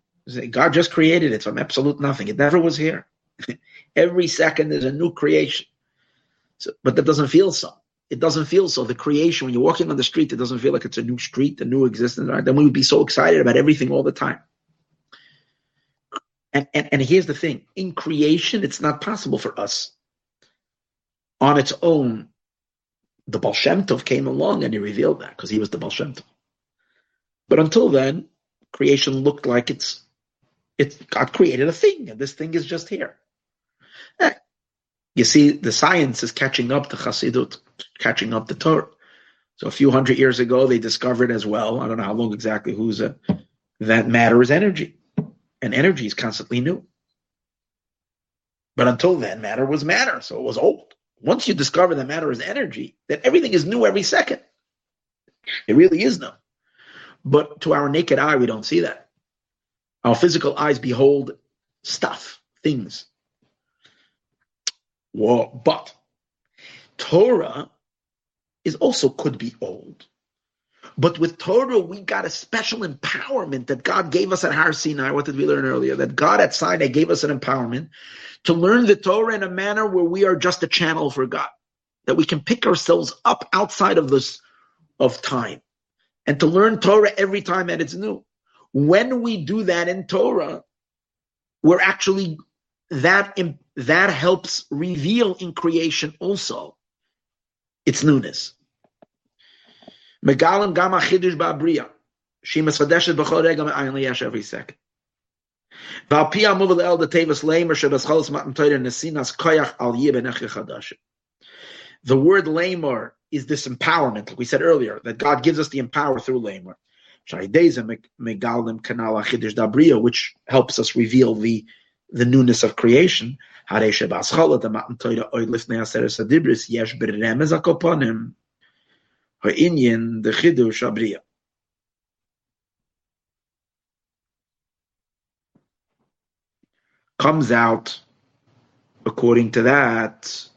God just created it from absolute nothing. It never was here. <laughs> Every second is a new creation. So, but that doesn't feel so. It doesn't feel so. The creation, when you're walking on the street, it doesn't feel like it's a new street, a new existence. Right? Then we would be so excited about everything all the time. And, and, and here's the thing in creation, it's not possible for us on its own. The Baal Shem Tov came along and he revealed that because he was the Baal Shem Tov. But until then, creation looked like it's it's God created a thing, and this thing is just here. Eh, you see, the science is catching up to Chassidut, catching up to Torah. So a few hundred years ago, they discovered as well. I don't know how long exactly. Who's a, that matter is energy and energy is constantly new. But until then, matter was matter, so it was old. Once you discover that matter is energy, that everything is new every second. It really is new. But to our naked eye, we don't see that. Our physical eyes behold stuff, things. Well, but Torah is also could be old. But with Torah, we got a special empowerment that God gave us at Har Sinai. What did we learn earlier? That God at Sinai gave us an empowerment to learn the Torah in a manner where we are just a channel for God. That we can pick ourselves up outside of this of time and to learn Torah every time that it's new. When we do that in Torah, we're actually that that helps reveal in creation also its newness. Megalim gam achidush ba'abriya. She mesfadeshet b'chol rega me'ayin liyesh every second. V'al pi amuv le'el the tevis lamer shebescholos matan toyer nesinas koyach al yibben chadash. The word lamer is this empowerment, like we said earlier, that God gives us the empower through lamer. Which helps us reveal the the newness of creation. The abriya. Comes out according to that.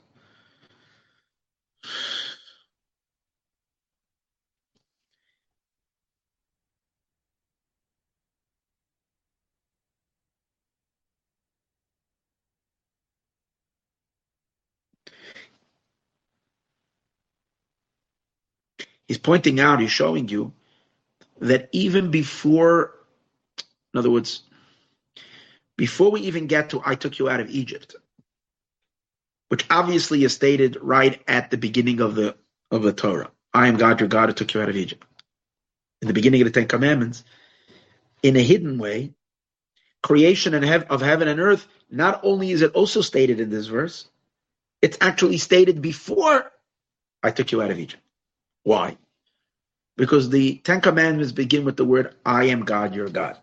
He's pointing out, he's showing you that even before In other words, before we even get to I took you out of Egypt, which obviously is stated right at the beginning of the of the Torah. I am God, your God, who took you out of Egypt. In the beginning of the Ten Commandments, in a hidden way, creation and of heaven and earth, not only is it also stated in this verse, it's actually stated before I took you out of Egypt. Why? Because the Ten Commandments begin with the word, I am God, your God.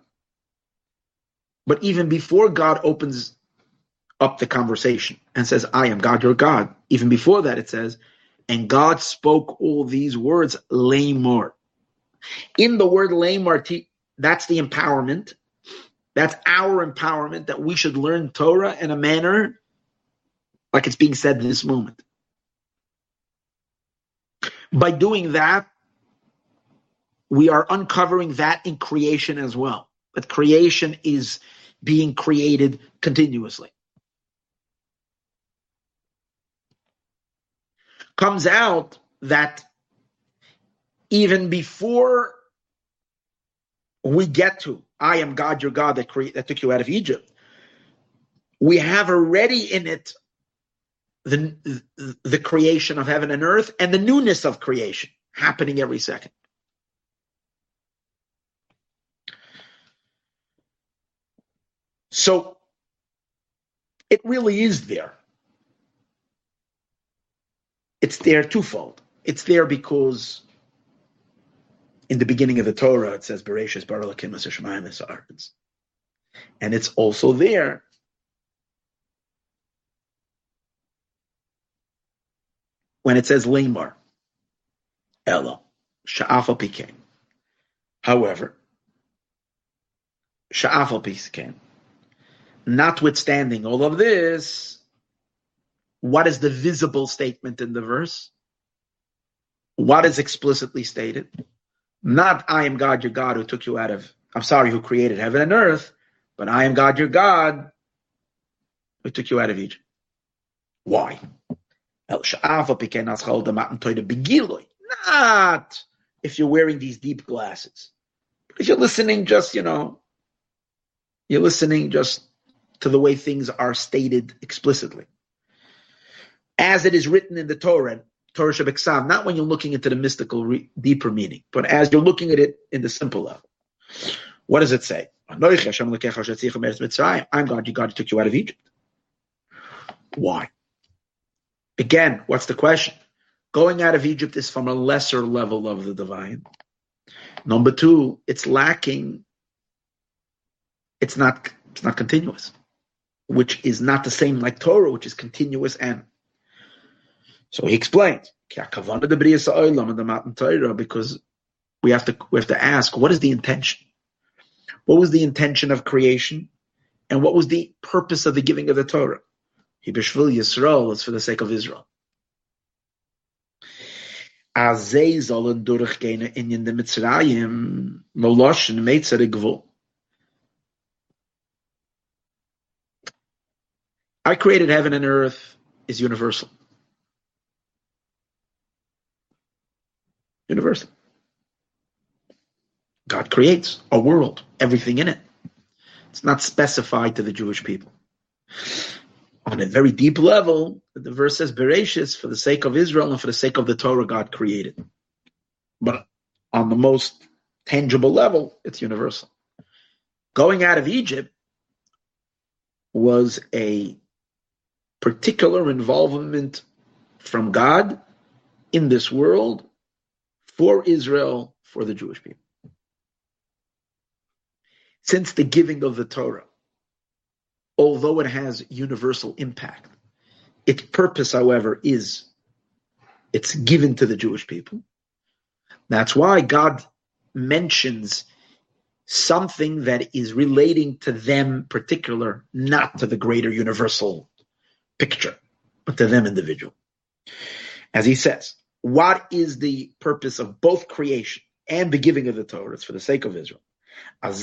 But even before God opens up the conversation and says, I am God, your God, even before that it says, and God spoke all these words, lamor. In the word lamor, that's the empowerment. That's our empowerment that we should learn Torah in a manner like it's being said in this moment. By doing that, we are uncovering that in creation as well. But creation is being created continuously. Comes out that even before we get to I am God your God that create that took you out of Egypt, we have already in it the, the creation of heaven and earth and the newness of creation happening every second. So it really is there. It's there twofold. It's there because in the beginning of the Torah it says Bereshis Baralakim Shemayim And it's also there when it says Lamar. Elo. Sha'afal Pikain. However, Sha'afal Pikain. Notwithstanding all of this, what is the visible statement in the verse? What is explicitly stated? Not I am God your God who took you out of, I'm sorry, who created heaven and earth, but I am God your God who took you out of Egypt. Why? Not if you're wearing these deep glasses. If you're listening just, you know, you're listening just to the way things are stated explicitly. As it is written in the Torah, Torah Shabbat not when you're looking into the mystical, re- deeper meaning, but as you're looking at it in the simple level. What does it say? I'm God, you God took you out of Egypt. Why? Again, what's the question? Going out of Egypt is from a lesser level of the divine. Number two, it's lacking. It's not. It's not continuous, which is not the same like Torah, which is continuous and. So he explains because we have to we have to ask what is the intention? What was the intention of creation, and what was the purpose of the giving of the Torah? He bishvil Yisrael is for the sake of Israel. Azay the Mitzrayim. I created heaven and earth is universal. Universal. God creates a world, everything in it. It's not specified to the Jewish people on a very deep level, the verse says, Bereshis, for the sake of Israel and for the sake of the Torah God created. But on the most tangible level, it's universal. Going out of Egypt was a particular involvement from God in this world for Israel, for the Jewish people. Since the giving of the Torah, although it has universal impact. Its purpose, however, is it's given to the Jewish people. That's why God mentions something that is relating to them particular, not to the greater universal picture, but to them individual. As he says, what is the purpose of both creation and the giving of the Torah? It's for the sake of Israel. And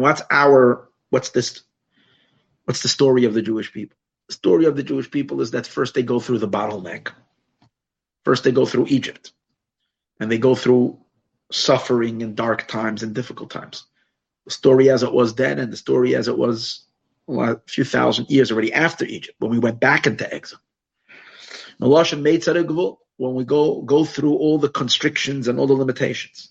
what's our What's this? What's the story of the Jewish people? The story of the Jewish people is that first they go through the bottleneck. First they go through Egypt, and they go through suffering and dark times and difficult times. The story as it was then and the story as it was a few thousand years already after Egypt, when we went back into exile. When we go, go through all the constrictions and all the limitations.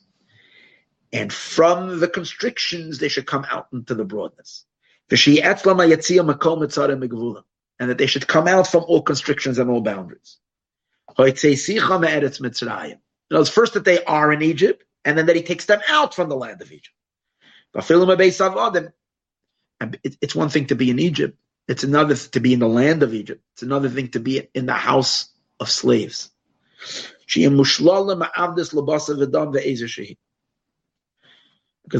And from the constrictions, they should come out into the broadness. And that they should come out from all constrictions and all boundaries. It was first that they are in Egypt, and then that he takes them out from the land of Egypt. It's one thing to be in Egypt. It's another to be in the land of Egypt. It's another thing to be in the house of slaves. Because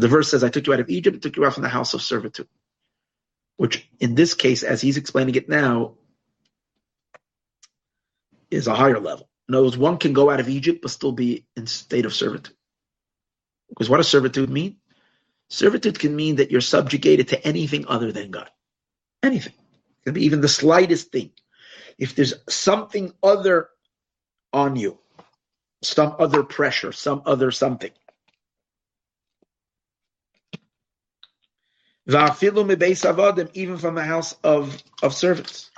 the verse says, I took you out of Egypt, I took you out from the house of servitude. Which in this case, as he's explaining it now, is a higher level. In other words, one can go out of Egypt but still be in state of servitude. Because what does servitude mean? Servitude can mean that you're subjugated to anything other than God. Anything. It can be even the slightest thing. If there's something other on you, some other pressure, some other something. Even from the house of, of servants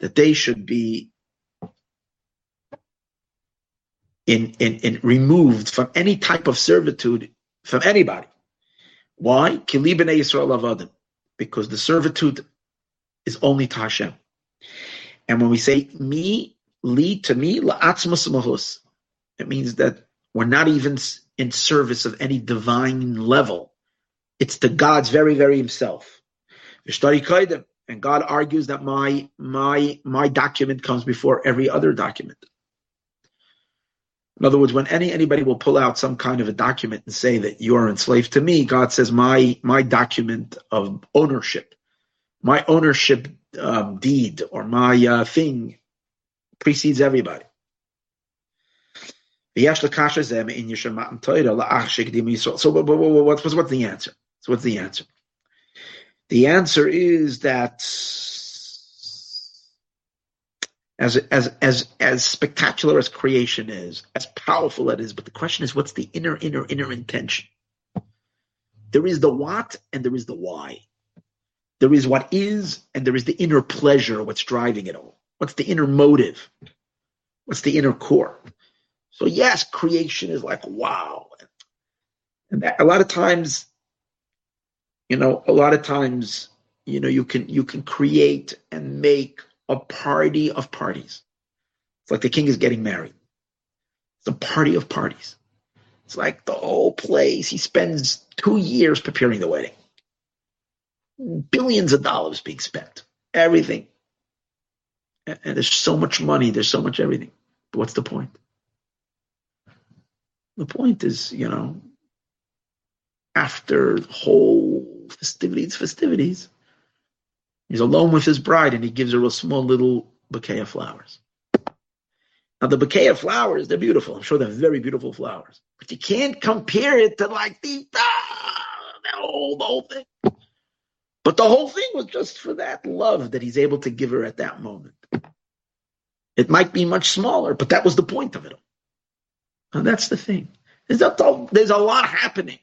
that they should be in, in, in removed from any type of servitude from anybody. Why? Because the servitude is only to Hashem. And when we say me, lead to me, la'atzmas it means that we're not even in service of any divine level. It's to God's very, very himself. And God argues that my my my document comes before every other document. In other words, when any anybody will pull out some kind of a document and say that you are enslaved to me, God says my my document of ownership, my ownership um, deed or my uh, thing precedes everybody. So, but, but, but, what's, what's the answer? So, what's the answer? The answer is that as as as as spectacular as creation is, as powerful it is, but the question is, what's the inner inner inner intention? There is the what and there is the why. There is what is and there is the inner pleasure, what's driving it all. What's the inner motive? What's the inner core? So yes, creation is like wow, and that, a lot of times you know, a lot of times, you know, you can you can create and make a party of parties. It's like the king is getting married. It's a party of parties. It's like the whole place. He spends two years preparing the wedding. Billions of dollars being spent. Everything. And there's so much money, there's so much everything. But what's the point? The point is, you know, after whole festivities, festivities. He's alone with his bride and he gives her a small little bouquet of flowers. Now the bouquet of flowers, they're beautiful. I'm sure they're very beautiful flowers. But you can't compare it to like the, ah, the, whole, the whole thing. But the whole thing was just for that love that he's able to give her at that moment. It might be much smaller, but that was the point of it. all. And that's the thing. There's a, there's a lot happening.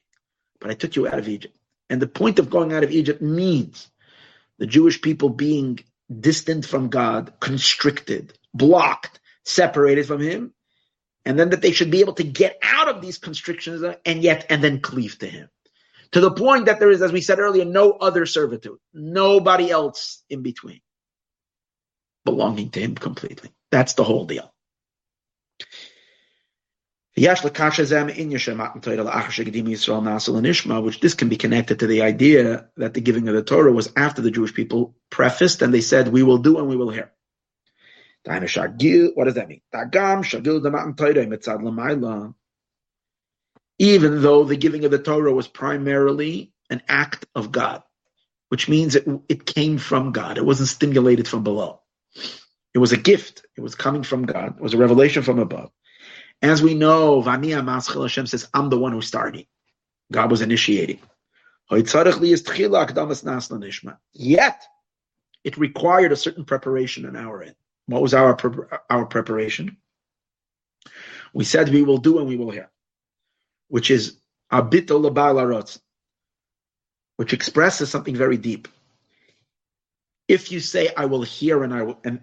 But I took you out of Egypt. And the point of going out of Egypt means the Jewish people being distant from God, constricted, blocked, separated from Him, and then that they should be able to get out of these constrictions and yet, and then cleave to Him. To the point that there is, as we said earlier, no other servitude, nobody else in between, belonging to Him completely. That's the whole deal. Which this can be connected to the idea that the giving of the Torah was after the Jewish people prefaced and they said, we will do and we will hear. What does that mean? Even though the giving of the Torah was primarily an act of God, which means it, it came from God. It wasn't stimulated from below. It was a gift. It was coming from God. It was a revelation from above. As we know, Vania Maschil Hashem says, I'm the one who started. God was initiating. Yet, it required a certain preparation on our end. What was our our preparation? We said we will do and we will hear, which is abitul labalarot, which expresses something very deep. If you say I will hear and I will and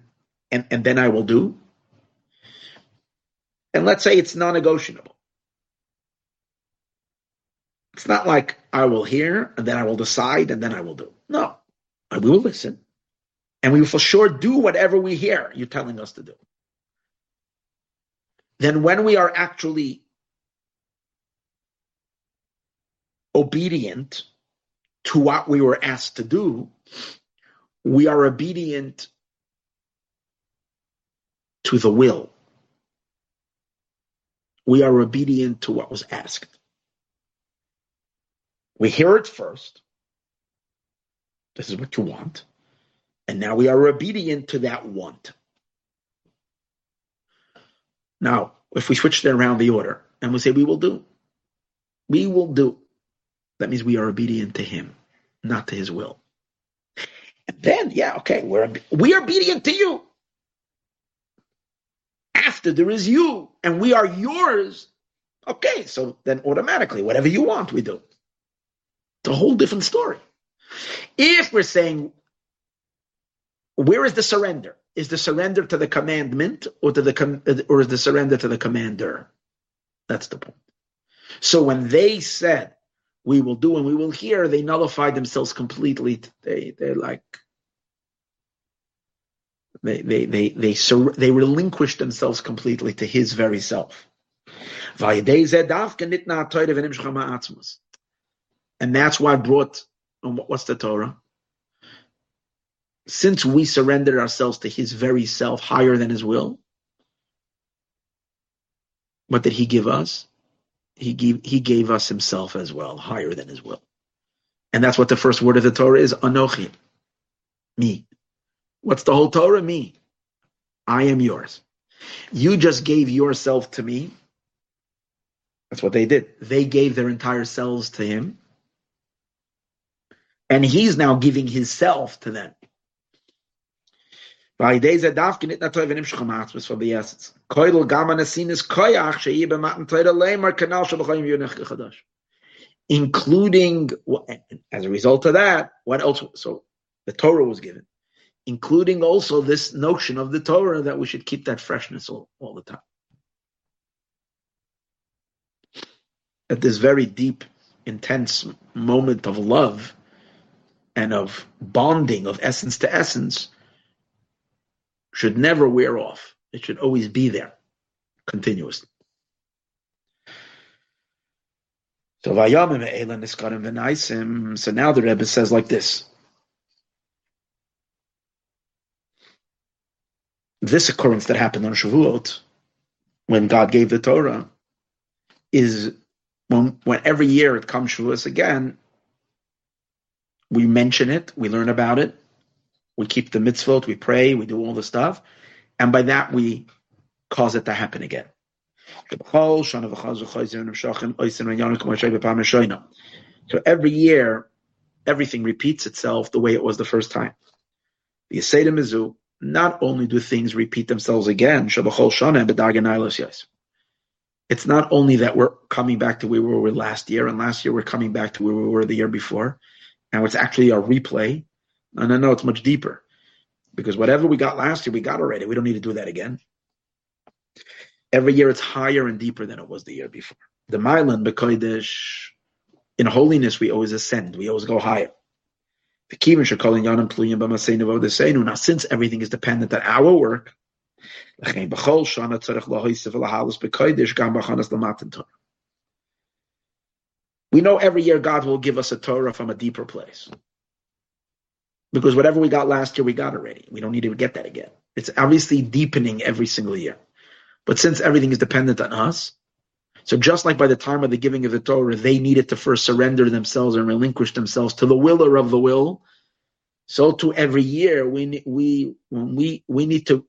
and, and then I will do, and let's say it's non-negotiable. It's not like I will hear and then I will decide and then I will do. No, we will listen and we will for sure do whatever we hear you're telling us to do. Then when we are actually obedient to what we were asked to do, we are obedient to the will. We are obedient to what was asked. We hear it first. This is what you want. And now we are obedient to that want. Now, if we switch that around the order and we say we will do, we will do, that means we are obedient to him, not to his will. And then, yeah, okay, we're we are obedient to you. After there is you, and we are yours. Okay, so then automatically, whatever you want, we do. It's a whole different story. If we're saying, where is the surrender? Is the surrender to the commandment or to the com- or is the surrender to the commander? That's the point. So when they said, "We will do and we will hear," they nullified themselves completely. They they're like they they they they sur- they relinquished themselves completely to His very self. And that's why brought, um, what's the Torah? Since we surrendered ourselves to his very self higher than his will, what did he give us? He gave, he gave us himself as well, higher than his will. And that's what the first word of the Torah is, Anochi. Me. What's the whole Torah? Me. I am yours. You just gave yourself to me. That's what they did. They gave their entire selves to him and he's now giving them. It not to even imshchamat was for the essence. Koidel gaman asinis koyach shei b'matan toida leimar kanal shabachayim yonech chadash. Including, as a result of that, what else? So the Torah was given, including also this notion of the Torah that we should keep that freshness all, all the time. At this very deep, intense moment of love, and of bonding of essence to essence should never wear off. It should always be there continuously. So so now the Rebbe says like this. This occurrence that happened on Shavuot, when God gave the Torah, is when, when every year it comes Shavuos again, we mention it, we learn about it, we keep the mitzvot, we pray, we do all the stuff, and by that we cause it to happen again. So every year, everything repeats itself the way it was the first time. The Yiseda Mizu, not only do things repeat themselves again, it's not only that we're coming back to where we were last year, and last year we're coming back to where we were the year before and it's actually a replay. No, no, no, it's much deeper. Because whatever we got last year, we got already. We don't need to do that again. Every year it's higher and deeper than it was the year before. The Milan, Bekoidish, in holiness, we always ascend, we always go higher. Now, since everything is dependent on our work, we know every year God will give us a Torah from a deeper place. Because whatever we got last year, we got already. We don't need to get that again. It's obviously deepening every single year. But since everything is dependent on us, so just like by the time of the giving of the Torah, they needed to first surrender themselves and relinquish themselves to the willer of the will, so to every year we we we we need to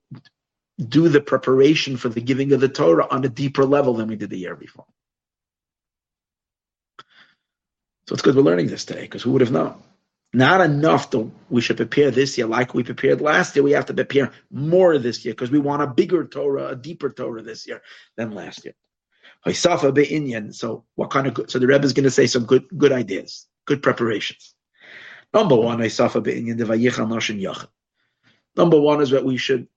do the preparation for the giving of the Torah on a deeper level than we did the year before. So it's good we're learning this today, because who would have known? not enough that we should prepare this year like we prepared last year. We have to prepare more this year because we want a bigger Torah, a deeper Torah this year than last year. So what kind of good? So the Rebbe is going to say some good good ideas, good preparations. Number one, Number one is that we should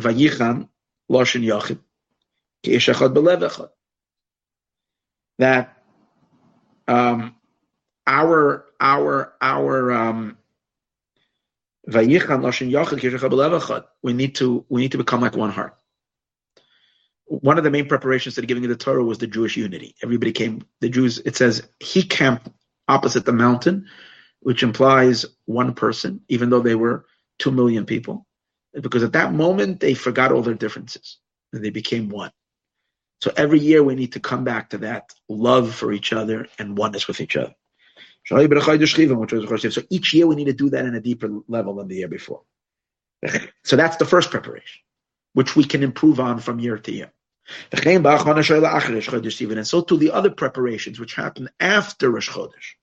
vayichan loshin yachid that um, our our our um, we need to we need to become like one heart. One of the main preparations to the giving of the Torah was the Jewish unity. Everybody came. The Jews. It says he camped opposite the mountain, which implies one person, even though they were two million people, because at that moment they forgot all their differences and they became one. So every year we need to come back to that love for each other and oneness with each other. So each year we need to do that in a deeper level than the year before. So that's the first preparation, which we can improve on from year to year. And so to the other preparations which happen after Rosh Chodesh.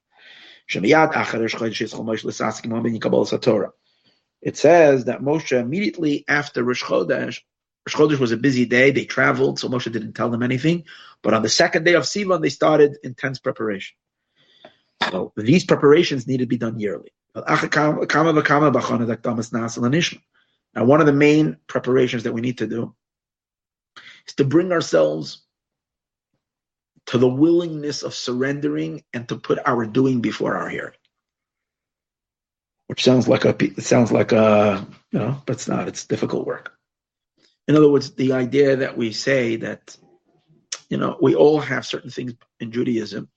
It says that Moshe immediately after Rosh Chodesh Rosh Chodesh was a busy day. They traveled, so Moshe didn't tell them anything. But on the second day of Sivan, they started intense preparation. So these preparations need to be done yearly. Now, one of the main preparations that we need to do is to bring ourselves to the willingness of surrendering and to put our doing before our hearing. Which sounds like a it sounds like a you know, but it's not. It's difficult work. In other words, the idea that we say that, you know, we all have certain things in Judaism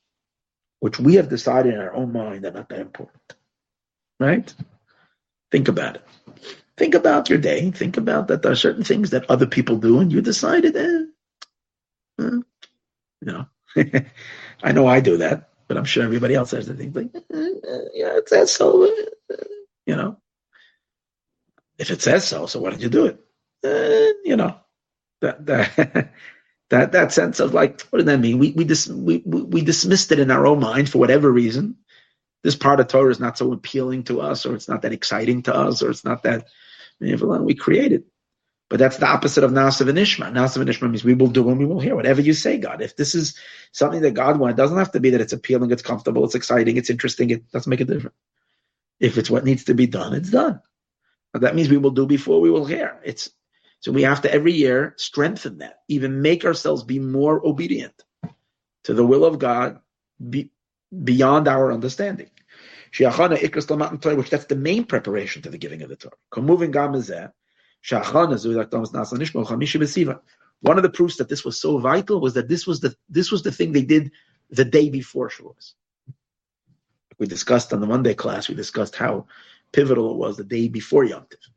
which we have decided in our own mind are not that important. Right? Think about it. Think about your day. Think about that there are certain things that other people do, and you decided, eh, eh, you know. <laughs> I know I do that, but I'm sure everybody else has the thing like, eh, eh, yeah, it says so, eh, you know. If it says so, so why did you do it? you know, that that <laughs> that that sense of like, what does that mean? We we dis, we we dismissed it in our own mind for whatever reason. This part of Torah is not so appealing to us, or it's not that exciting to us, or it's not that we created. But that's the opposite of Na'aseh v'Nishma. Nasav and Ishma means we will do and we will hear whatever you say, God. If this is something that God wants, it doesn't have to be that it's appealing, it's comfortable, it's exciting, it's interesting. It doesn't make a difference. If it's what needs to be done, it's done. But that means we will do before we will hear. It's so we have to every year strengthen that, even make ourselves be more obedient to the will of God be, beyond our understanding. Which that's the main preparation to the giving of the Torah. One of the proofs that this was so vital was that this was the this was the thing they did the day before Shavuos. We discussed on the Monday class. We discussed how pivotal it was the day before Yom Tov.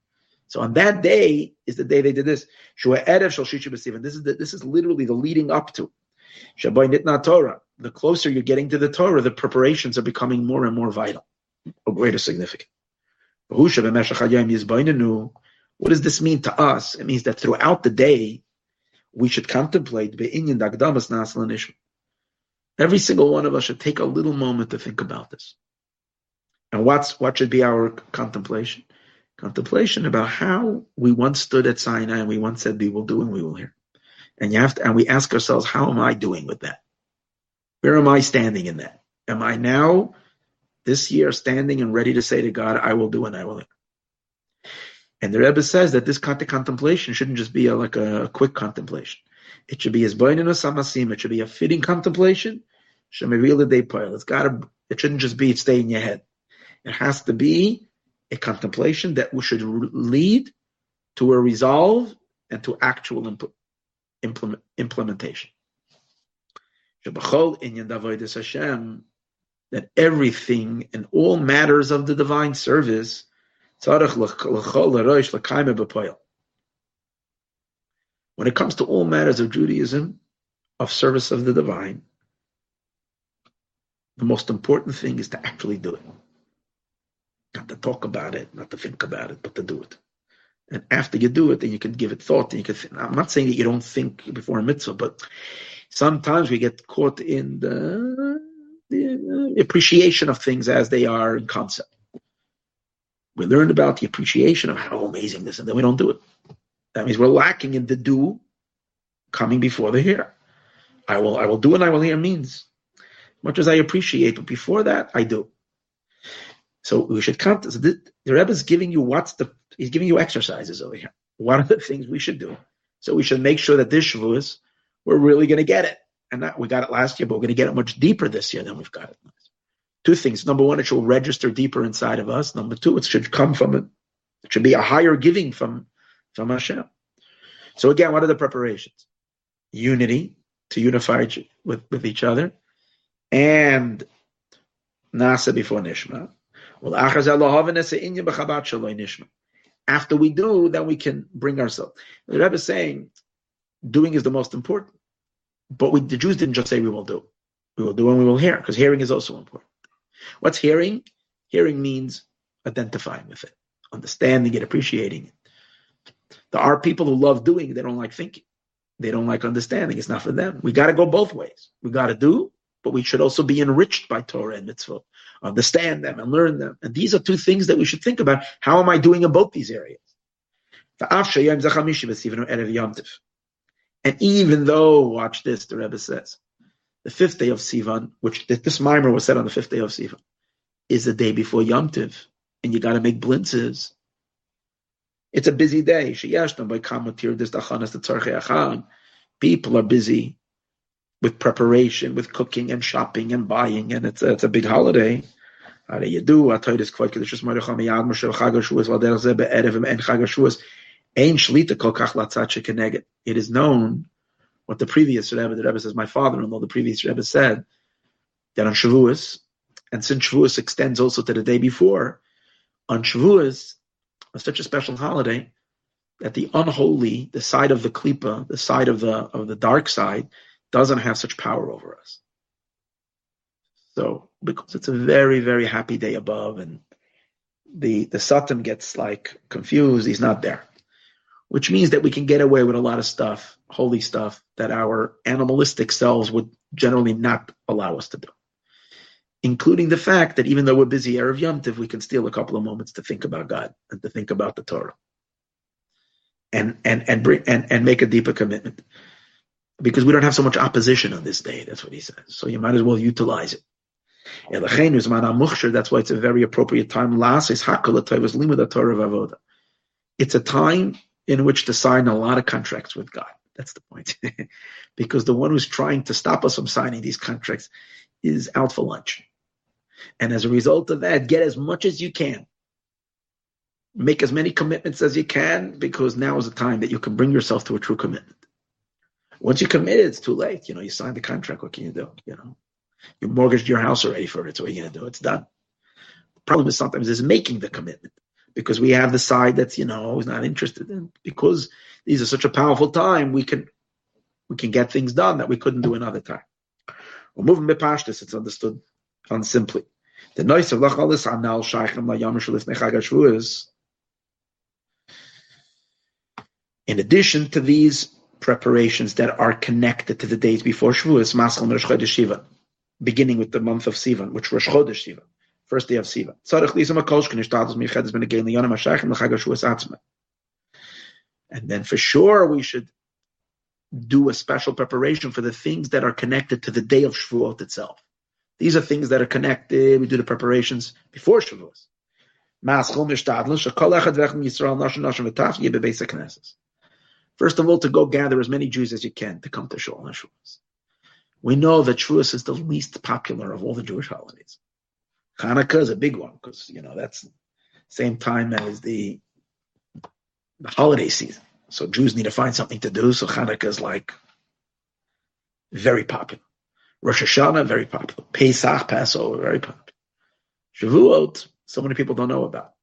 So on that day is the day they did this. This is the, this is literally the leading up to Shaboy nitna Torah. The closer you're getting to the Torah, the preparations are becoming more and more vital, of greater significance. What does this mean to us? It means that throughout the day, we should contemplate Every single one of us should take a little moment to think about this. And what's what should be our contemplation? contemplation about how we once stood at Sinai and we once said we will do and we will hear. And you have to, and we ask ourselves, how am I doing with that? Where am I standing in that? Am I now this year standing and ready to say to God, I will do and I will? And the Rebbe says that this kind of contemplation shouldn't just be a, like a, quick contemplation. It should be as samasim. It should be a fitting contemplation. It's got to. It shouldn't just be stay in your head. It has to be a contemplation that we should lead to a resolve and to actual impl- implement, implementation. That everything and all matters of the divine service when it comes to all matters of Judaism, of service of the divine, the most important thing is to actually do it. Not to talk about it, not to think about it, but to do it. And after you do it, then you can give it thought. And you can. I'm not saying that you don't think before a mitzvah, but sometimes we get caught in the, the appreciation of things as they are in concept. We learn about the appreciation of how amazing this and then we don't do it. That means we're lacking in the do coming before the hear. I will, I will do and I will hear means much as I appreciate, but before that, I do. So we should count this. The, the Rebbe is giving you what's the, he's giving you exercises over here. What are the things we should do? So we should make sure that this Shavuos, we're really going to get it. And that, we got it last year, but we're going to get it much deeper this year than we've got it. Two things. Number one, it should register deeper inside of us. Number two, it should come from it. It should be a higher giving from, from Hashem. So again, what are the preparations? Unity, to unify with, with each other, and Na'aseh before Nishma. Well, After we do, then we can bring ourselves. The Rebbe is saying, doing is the most important. But we, the Jews didn't just say we will do. We will do and we will hear, because hearing is also important. What's hearing? Hearing means identifying with it, understanding it, appreciating it. There are people who love doing, they don't like thinking. They don't like understanding. It's not for them. We got to go both ways. We got to do, but we should also be enriched by Torah and mitzvot, understand them and learn them. And these are two things that we should think about. How am I doing in both these areas? And even though, watch this, the Rebbe says, the fifth day of Sivan, which this mimer was said on the fifth day of Sivan, is the day before Yom Tiv, and you got to make blintzes. It's a busy day. People are busy with preparation, with cooking and shopping and buying, and it's a, big holiday. How do you do? I told this quite because it's a big holiday. It is known what the previous Rebbe, the Rebbe says, my father-in-law, the previous Rebbe said that on Shavuos, and since Shavuos extends also to the day before, on Shavuos, it's such a special holiday that the unholy, the side of the klipa, the side of the of the dark side, doesn't have such power over us. So because it's a very very happy day above, and the the satan gets like confused, he's not there, which means that we can get away with a lot of stuff holy stuff that our animalistic selves would generally not allow us to do. Including the fact that even though we're busy Erev Yom Tiv, we can steal a couple of moments to think about God and to think about the Torah. And and and bring and, and make a deeper commitment. Because we don't have so much opposition on this day, that's what he says. So you might as well utilize it. That's why it's a very appropriate time. It's a time in which to sign a lot of contracts with God. That's the point. <laughs> because the one who's trying to stop us from signing these contracts is out for lunch. And as a result of that, get as much as you can. Make as many commitments as you can because now is the time that you can bring yourself to a true commitment. Once you commit, it's too late. You know, you signed the contract. What can you do? You know, you mortgaged your house already for it. So what are you going to do? It's done. The problem is sometimes is making the commitment because we have the side that's you know who's not interested in because these are such a powerful time we can we can get things done that we couldn't do another time. We're moving bepashtis, it's understood on simply. The noise of lachalis anal shaykhem la yom nechag In addition to these preparations that are connected to the days before Shavuos, Maschal Rosh Chodesh Sivan, beginning with the month of Sivan, which Rosh Chodesh Sivan, first day of Sivan. And then for sure we should do a special preparation for the things that are connected to the day of Shavuot itself. These are things that are connected. We do the preparations before Shavuot. First of all, to go gather as many Jews as you can to come to Shul on Shavuos. We know that Shavuos is the least popular of all the Jewish holidays. Hanukkah is a big one because you know that's same time as the the holiday season. So Jews need to find something to do. So Hanukkah is like very popular. Rosh Hashanah, very popular. Pesach, Passover, very popular. Shavuot, so many people don't know about.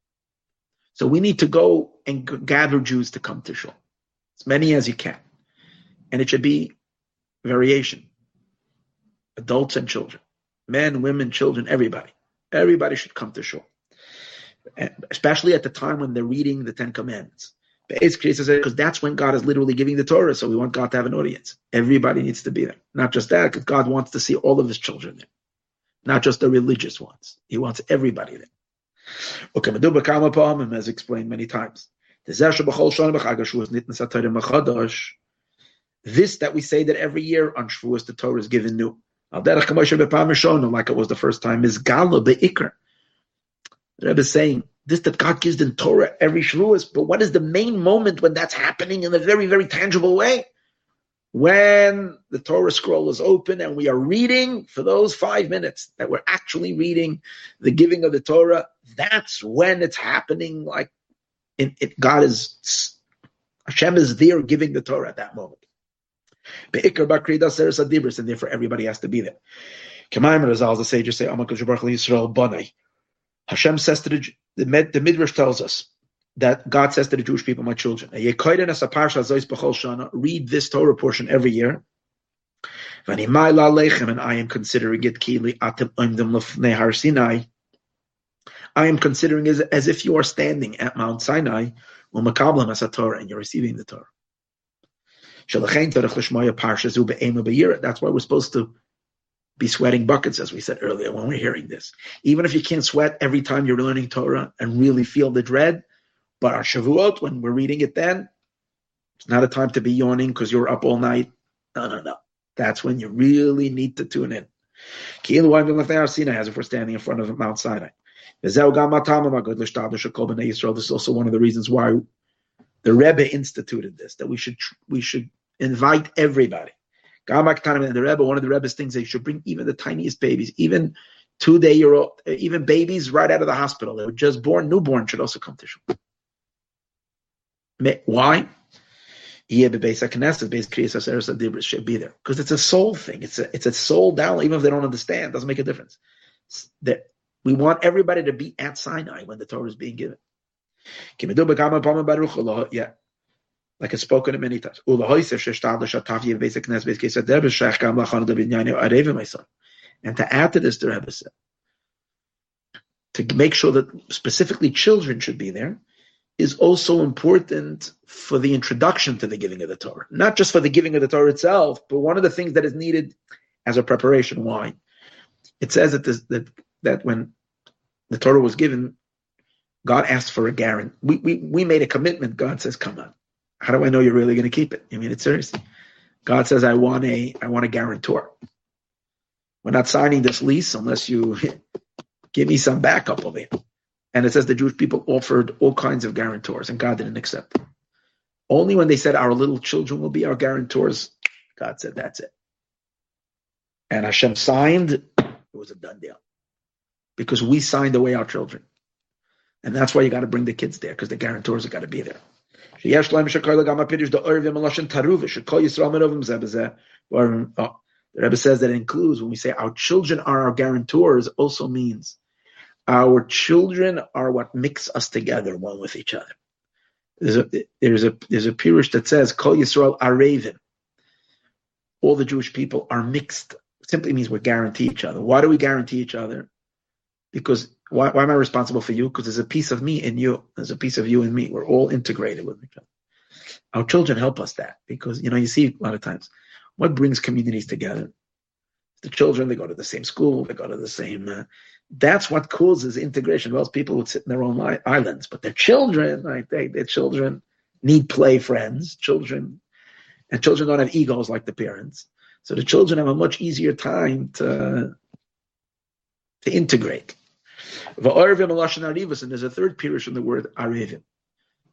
So we need to go and gather Jews to come to Shul. As many as you can. And it should be variation. Adults and children. Men, women, children, everybody. Everybody should come to Shul. Especially at the time when they're reading the Ten Commandments. Because that's when God is literally giving the Torah, so we want God to have an audience. Everybody needs to be there. Not just that, because God wants to see all of his children there. Not just the religious ones. He wants everybody there. Okay, As explained many times. This that we say that every year on Shavuos the Torah is given new. Like it was the first time, is Gala Be'ikr. The Rebbe is saying this that God gives the Torah every Shavuos, but what is the main moment when that's happening in a very, very tangible way? When the Torah scroll is open and we are reading for those five minutes that we're actually reading the giving of the Torah, that's when it's happening like it, it, God is Hashem is there giving the Torah at that moment. Be'ikr b'krida seres adibris, and therefore everybody has to be there. Kemaim Razal, the sages say, Amakal Baruch Yisrael Banai. Hashem says to the, the, Midrash tells us that God says to the Jewish people, my children, read this Torah portion every year. And I am considering it keenly. I am considering it as if you are standing at Mount Sinai, and you're receiving the Torah. That's why we're supposed to be sweating buckets, as we said earlier when we're hearing this. Even if you can't sweat every time you're learning Torah and really feel the dread, but our Shavuot, when we're reading it then, it's not a time to be yawning because you're up all night. No, no, no. That's when you really need to tune in. As if we're standing in front of Mount Sinai. This is also one of the reasons why the Rebbe instituted this, that we should we should invite everybody. Gamak And the Rebbe, one of the Rebbe's things, they should bring even the tiniest babies, even two day year old, even babies right out of the hospital. They were just born, newborn should also come to Shul. Why? should be there because it's a soul thing. It's a it's a soul down. Even if they don't understand, doesn't make a difference. That we want everybody to be at Sinai when the Torah is being given. Yeah, like it's spoken in many times. And to add to this, the Rebbe said, to make sure that specifically children should be there, is also important for the introduction to the giving of the Torah. Not just for the giving of the Torah itself, but one of the things that is needed as a preparation. Why? It says that, this, that, that when the Torah was given, God asked for a guarantee. We, we, we made a commitment. God says, come on. How do I know you're really going to keep it? I mean it seriously. God says, I want a, I want a guarantor. We're not signing this lease unless you <laughs> give me some backup of it. And it says the Jewish people offered all kinds of guarantors, and God didn't accept them. Only when they said our little children will be our guarantors, God said that's it. And Hashem signed, it was a done deal. Because we signed away our children. And that's why you got to bring the kids there, because the guarantors have got to be there. Oh, the Rebbe says that it includes when we say our children are our guarantors, also means our children are what mix us together one with each other. There's a there's a there's a pirush that says Kol Yisrael Arevin. All the Jewish people are mixed. Simply means we guarantee each other. Why do we guarantee each other? Because why, why am I responsible for you? Because there's a piece of me in you. There's a piece of you in me. We're all integrated with each other. Our children help us that because you know you see a lot of times what brings communities together. The children they go to the same school, they go to the same uh, that's what causes integration. Well, people would sit in their own li- islands, but their children, like they, their children need play friends. Children, and children don't have egos like the parents, so the children have a much easier time to to integrate. And there's a third pirush in the word arevim.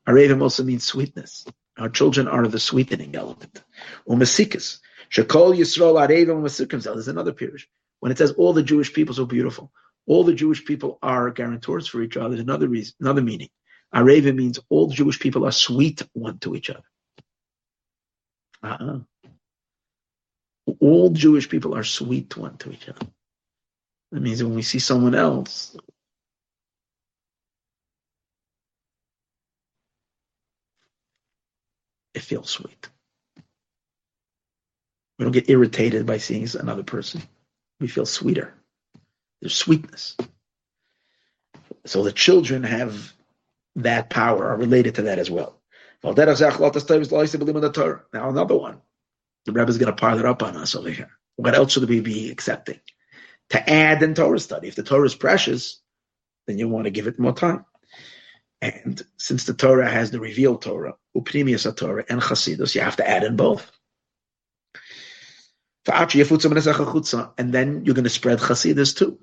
Arevim also means sweetness. Our children are the sweetening element. Umasikas. Shekol Yisrael arevim There's another pirush. When it says all the Jewish people so beautiful, all the Jewish people are guarantors for each other. Another reason, another meaning. Areva means all Jewish people are sweet one to each other. Uh-uh. All Jewish people are sweet one to each other. That means when we see someone else, it feels sweet. We don't get irritated by seeing another person. We feel sweeter. There's sweetness. So the children have that power, are related to that as well. Now another one. The Rebbe is going to pile it up on us over here. What else should we be accepting? To add in Torah study. If the Torah is precious, then you want to give it more time. And since the Torah has the revealed Torah, Upnimius Torah, and Chasidus, you have to add in both. And then you're going to spread Chasidus too.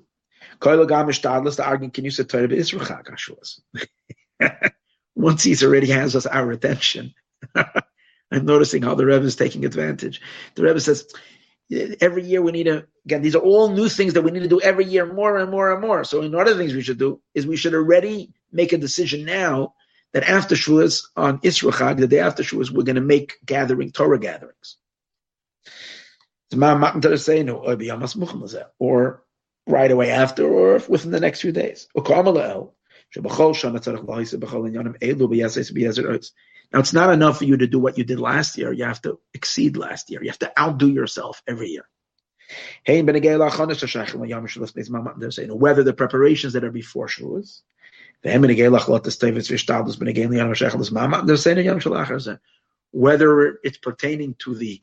<laughs> Once he's already has us our attention. <laughs> I'm noticing how the Rebbe is taking advantage. The Rebbe says, every year we need to, again, these are all new things that we need to do every year more and more and more. So, one of the things we should do is we should already make a decision now that after Shavuos on Isra the day after Shavuos, we're going to make gathering, Torah gatherings. Or right away after, or within the next few days. Now, it's not enough for you to do what you did last year. You have to exceed last year. You have to outdo yourself every year. Whether the preparations that are before Shavuos, whether it's pertaining to the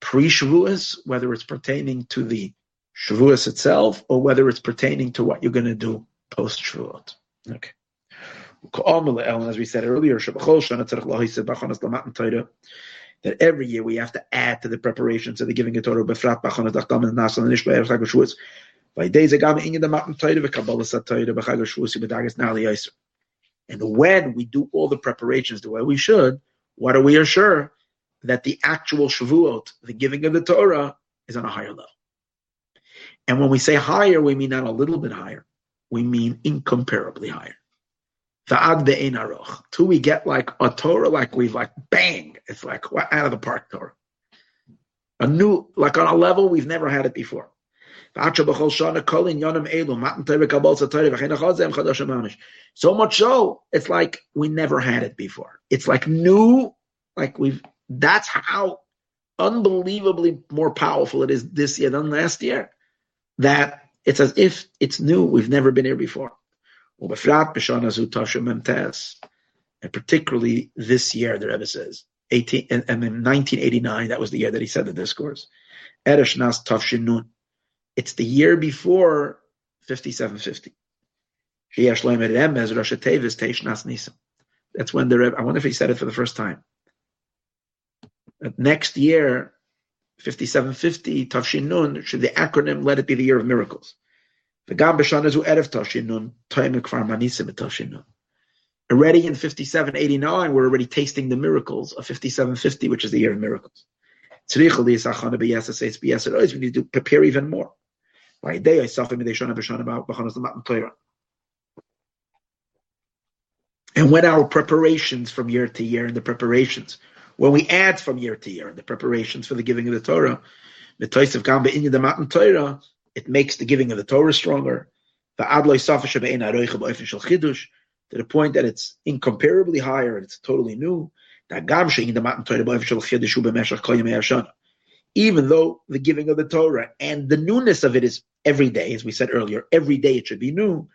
pre-Shavuos, whether it's pertaining to the Shavuos itself, or whether it's pertaining to what you're going to do post-Shavuot. Okay. As we said earlier, that every year we have to add to the preparations of the giving of Torah. By days, and when we do all the preparations the way we should, what are we assured? That the actual Shavuot, the giving of the Torah, is on a higher level. And when we say higher, we mean not a little bit higher. We mean incomparably higher. Till we get like a Torah, like we've like bang, it's like out of the park Torah. A new, like on a level we've never had it before. So much so, it's like we never had it before. It's like new, like we've, that's how unbelievably more powerful it is this year than last year. That it's as if it's new, we've never been here before. And particularly this year, the Rebbe says, 18, and, in 1989, that was the year that he said the discourse. It's the year before 5750. That's when the Rebbe, I wonder if he said it for the first time. Next year, 5750, Tafshin Nun, should the acronym let it be the year of miracles. Already in 5789, we're already tasting the miracles of 5750, which is the year of miracles. We need to prepare even more. And when our preparations from year to year and the preparations, when we add from year to year and the preparations for the giving of the Torah, the toisof gamba in the Matan Torah, it makes the giving of the Torah stronger. To the point that it's incomparably higher and it's totally new. Even though the giving of the Torah and the newness of it is every day, as we said earlier, every day it should be new.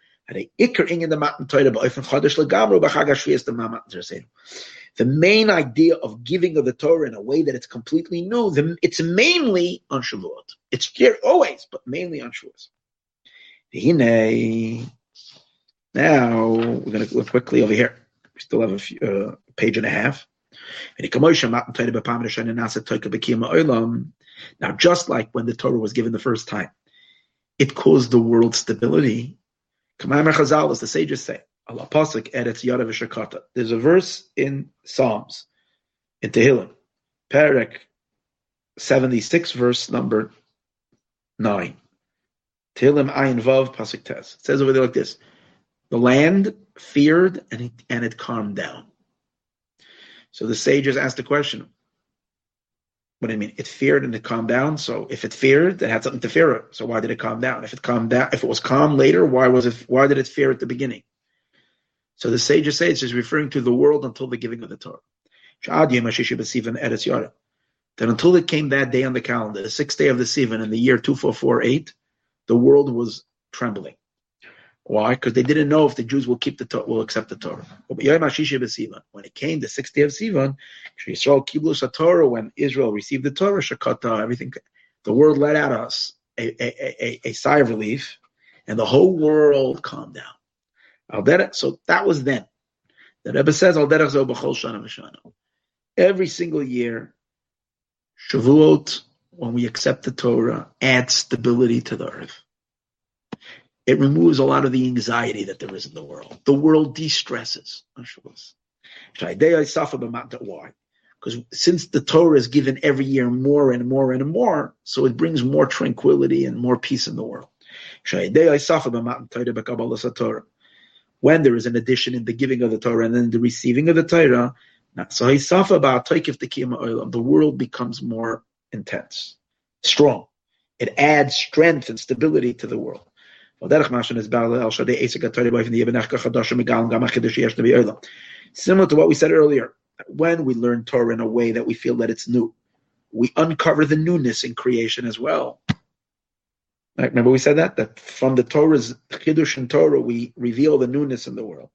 The main idea of giving of the Torah in a way that it's completely new, the, it's mainly on Shavuot. It's here always, but mainly on Shavuot. Now we're going to look quickly over here. We still have a few, uh, page and a half. Now, just like when the Torah was given the first time, it caused the world stability. As the sages say, There's a verse in Psalms, in Tehillim, Perek 76, verse number 9. Tehillim Ayin Vav Pasuk Tes. It says over there like this. The land feared and it, and it calmed down. So the sages asked the question, what do you mean? It feared and it calmed down. So if it feared, it had something to fear it. So why did it calm down? If it calmed down, if it was calm later, why was it? Why did it fear at the beginning? So the sages say it's just referring to the world until the giving of the Torah. Then until it came that day on the calendar, the sixth day of the Sivan in the year 2448, the world was trembling. Why? Because they didn't know if the Jews will keep the Torah, will accept the Torah. When it came the sixth day of Sivan, Torah, when Israel received the Torah, Shakata, everything, the world let out us a, a, a, a sigh of relief, and the whole world calmed down. So that was then. The Rebbe says, Every single year, Shavuot, when we accept the Torah, adds stability to the earth. It removes a lot of the anxiety that there is in the world. The world de-stresses. Why? Because since the Torah is given every year more and more and more, so it brings more tranquility and more peace in the world. When there is an addition in the giving of the Torah and then the receiving of the Torah, the world becomes more intense, strong. It adds strength and stability to the world. Similar to what we said earlier, when we learn Torah in a way that we feel that it's new, we uncover the newness in creation as well. Remember we said that? That from the Torah's Chiddush and Torah, we reveal the newness in the world.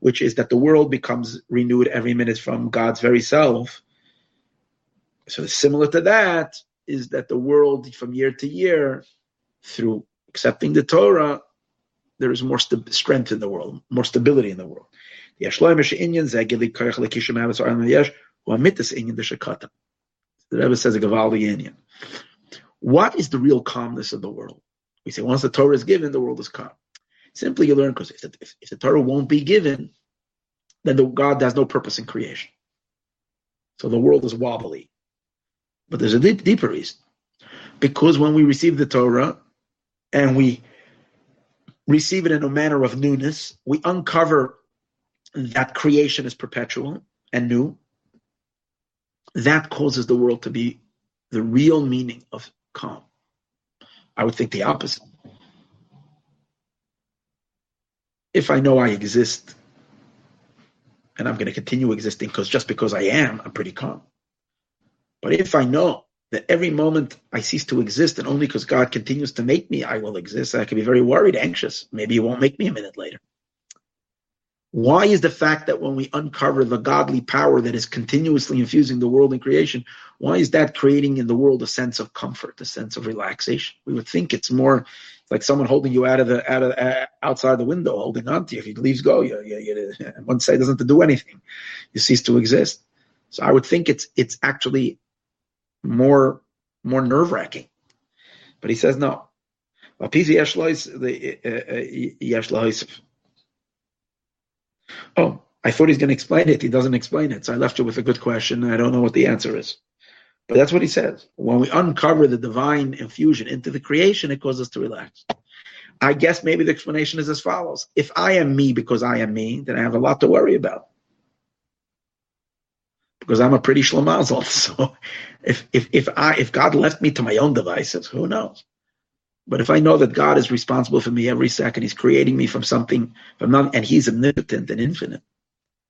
Which is that the world becomes renewed every minute from God's very self. So similar to that is that the world from year to year, through accepting the Torah, there is more st- strength in the world, more stability in the world. The Rebbe says a Gavaldi Inyan. What is the real calmness of the world? We say once the Torah is given, the world is calm. Simply you learn because if, if, if, the Torah won't be given, then the, God has no purpose in creation. So the world is wobbly. But there's a deep, deeper reason. Because when we receive the Torah and we receive it in a manner of newness, we uncover that creation is perpetual and new. That causes the world to be the real meaning of calm. I would think the opposite. If I know I exist and I'm going to continue existing because just because I am, I'm pretty calm. But if I know that every moment I cease to exist and only because God continues to make me, I will exist, I can be very worried, anxious. Maybe He won't make me a minute later. Why is the fact that when we uncover the godly power that is continuously infusing the world in creation, why is that creating in the world a sense of comfort, a sense of relaxation? We would think it's more like someone holding you out of the out of uh, outside the window, holding on to you. If he leaves go, you, you, you <laughs> one side doesn't have to do anything, you cease to exist. So I would think it's it's actually more more nerve wracking. But he says no. Uh, uh, oh, I thought he's going to explain it. He doesn't explain it. So I left you with a good question. I don't know what the answer is. But that's what he says. When we uncover the divine infusion into the creation, it causes us to relax. I guess maybe the explanation is as follows. If I am me because I am me, then I have a lot to worry about. Because I'm a pretty schlemazel. <laughs> So if, if, if I, if God left me to my own devices, who knows? But if I know that God is responsible for me every second, He's creating me from something, from nothing, and He's omnipotent and infinite.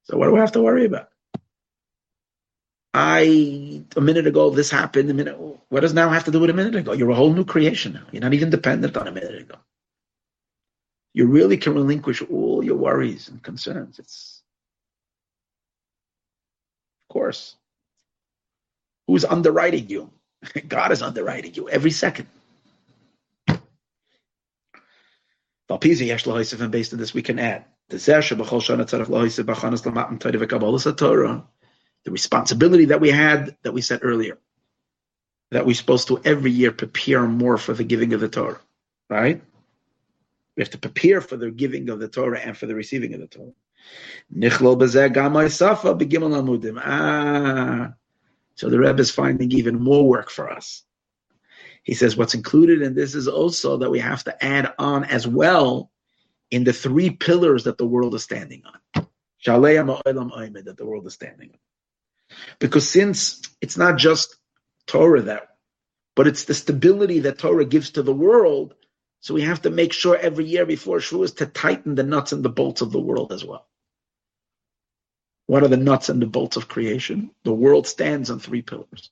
So what do I have to worry about? I a minute ago this happened. A minute. What does now have to do with a minute ago? You're a whole new creation now. You're not even dependent on a minute ago. You really can relinquish all your worries and concerns. It's of course. Who's underwriting you? <laughs> God is underwriting you every second. Based on this, we can add the responsibility that we had that we said earlier, that we're supposed to every year prepare more for the giving of the Torah, right? We have to prepare for the giving of the Torah and for the receiving of the Torah. Ah, so the Rebbe is finding even more work for us. He says what's included in this is also that we have to add on as well in the three pillars that the world is standing on. That the world is standing on. Because since it's not just Torah that, but it's the stability that Torah gives to the world, so we have to make sure every year before Shavuos to tighten the nuts and the bolts of the world as well. What are the nuts and the bolts of creation? The world stands on three pillars.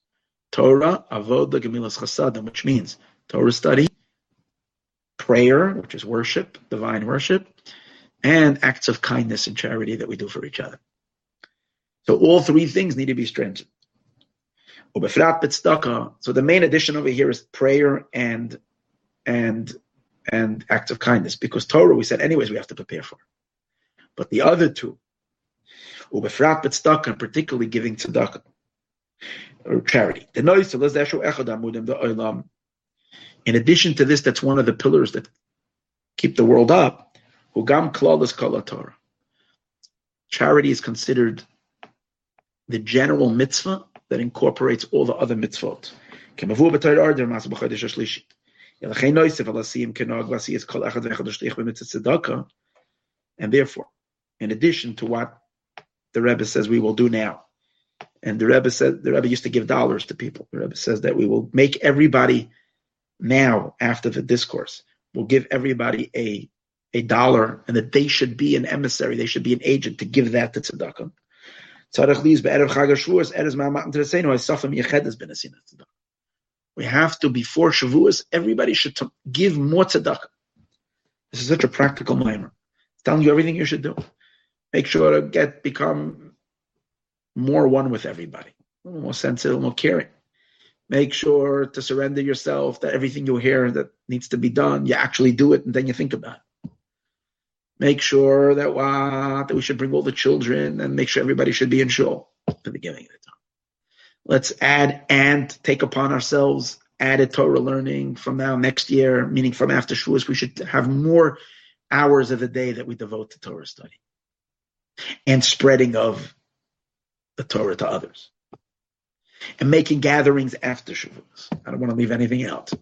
Torah, Avodah, Gemilas Chasadim, which means Torah study, prayer, which is worship, divine worship, and acts of kindness and charity that we do for each other. So all three things need to be strengthened. So the main addition over here is prayer and and and acts of kindness. Because Torah, we said, anyways, we have to prepare for. But the other two, ubefrat tzedakah, and particularly giving tzedakah, or charity. In addition to this, that's one of the pillars that keep the world up. Hugam klalas kala Torah. Charity is considered the general mitzvah that incorporates all the other mitzvot. And therefore, in addition to what the Rebbe says we will do now, and the Rebbe said the Rebbe used to give dollars to people. The Rebbe says that we will make everybody now after the discourse, we'll give everybody a a dollar, and that they should be an emissary, they should be an agent to give that to tzedakah. We have to, before Shavuos, everybody should give more tzedakah. This is such a practical mimer. It's telling you everything you should do. Make sure to get become more one with everybody, more sensitive, more caring. Make sure to surrender yourself that everything you hear that needs to be done, you actually do it, and then you think about it. Make sure that what that we should bring all the children and make sure everybody should be in shul at the beginning of the time. Let's add and take upon ourselves added Torah learning from now next year, meaning from after Shavuos, we should have more hours of the day that we devote to Torah study and spreading of the Torah to others and making gatherings after Shavuos. I don't want to leave anything out.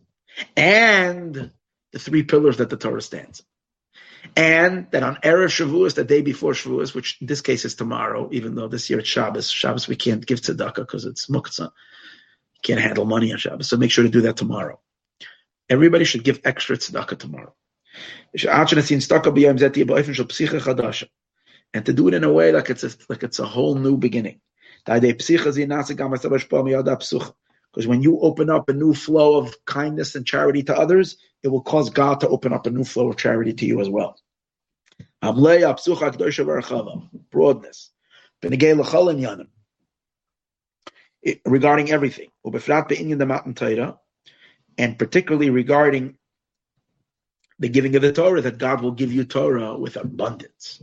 And the three pillars that the Torah stands. And that on Erev Shavuos, the day before Shavuos, which in this case is tomorrow, even though this year it's Shabbos. Shabbos we can't give tzedakah because it's muktzah. You can't handle money on Shabbos, so make sure to do that tomorrow. Everybody should give extra tzedakah tomorrow. And to do it in a way like it's a, like it's a whole new beginning. Because when you open up a new flow of kindness and charity to others, it will cause God to open up a new flow of charity to you as well. Broadness. Regarding everything. And particularly regarding the giving of the Torah, that God will give you Torah with abundance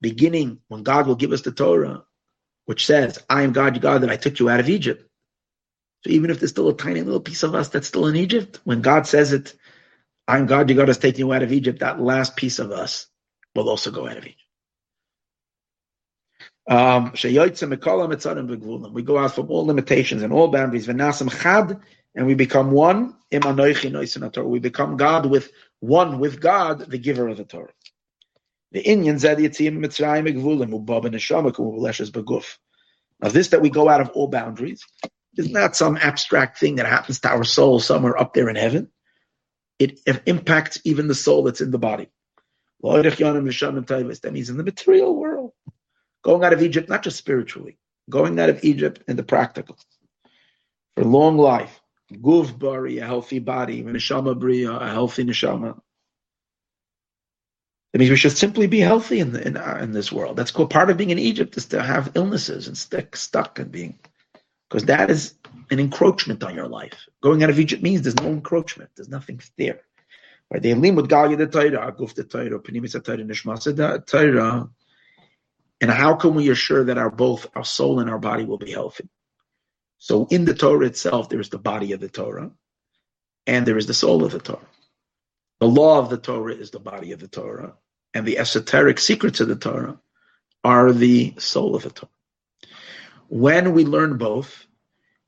beginning when God will give us the Torah, which says, I am God, your God, that I took you out of Egypt. So even if there's still a tiny little piece of us that's still in Egypt, when God says it, I'm God, your God has taken you out of Egypt, that last piece of us will also go out of Egypt. Um, we go out from all limitations and all boundaries. And we become one. We become God with one with God, the giver of the Torah. The Inyan Zed Yitzim Mitzrayim Gvulim Ubab Neshama Kumuleshes Beguf. Now, this that we go out of all boundaries is not some abstract thing that happens to our soul somewhere up there in heaven. It, it impacts even the soul that's in the body. That means in the material world. Going out of Egypt, not just spiritually, going out of Egypt in the practical. For long life. Guv bari, a healthy body. Neshama bria, a healthy neshama. That means we should simply be healthy in, the, in, uh, in this world. That's called part of being in Egypt is to have illnesses and stick stuck and being, because that is an encroachment on your life. Going out of Egypt means there's no encroachment. There's nothing there. Right? They the. And how can we assure that our both our soul and our body will be healthy? So in the Torah itself, there is the body of the Torah, and there is the soul of the Torah. The law of the Torah is the body of the Torah, and the esoteric secrets of the Torah are the soul of the Torah. When we learn both,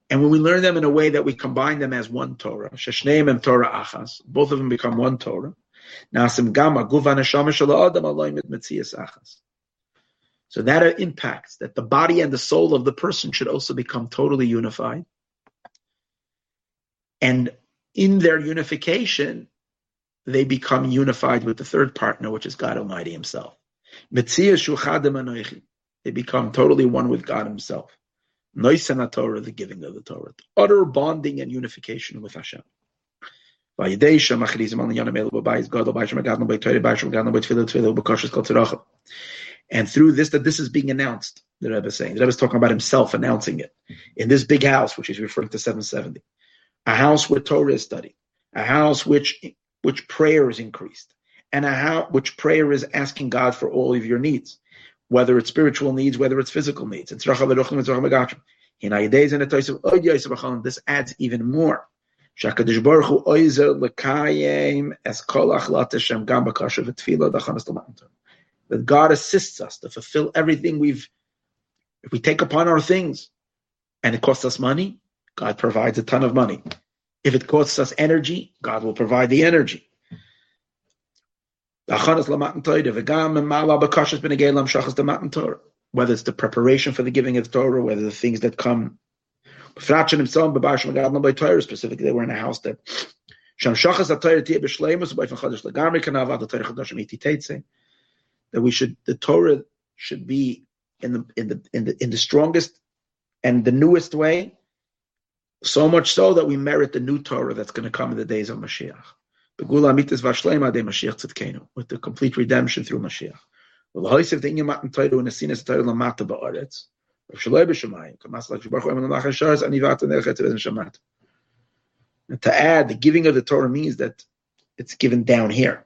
and when we learn them in a way that we combine them as one Torah, Sheshneim and Torah Achas, both of them become one Torah. Nasim Gama Guvan Adam Achas. So that impacts that the body and the soul of the person should also become totally unified. And in their unification, they become unified with the third partner, which is God Almighty Himself. They become totally one with God Himself. Nosein Torah, the giving of the Torah, utter bonding and unification with Hashem. And through this, that this is being announced, the Rebbe is saying. The Rebbe is talking about himself announcing it in this big house, which he's referring to 770 a house where Torah is studied, a house which which prayer is increased, and a house which prayer is asking God for all of your needs, whether it's spiritual needs, whether it's physical needs. This adds even more. That God assists us to fulfill everything we've, if we take upon our things and it costs us money, God provides a ton of money. If it costs us energy, God will provide the energy. Whether it's the preparation for the giving of the Torah, whether the things that come. Specifically, they were in a house that that we should the Torah should be in the in the in the in the strongest and the newest way, so much so that we merit the new Torah that's going to come in the days of Mashiach. With the complete redemption through Mashiach. And to add, the giving of the Torah means that it's given down here.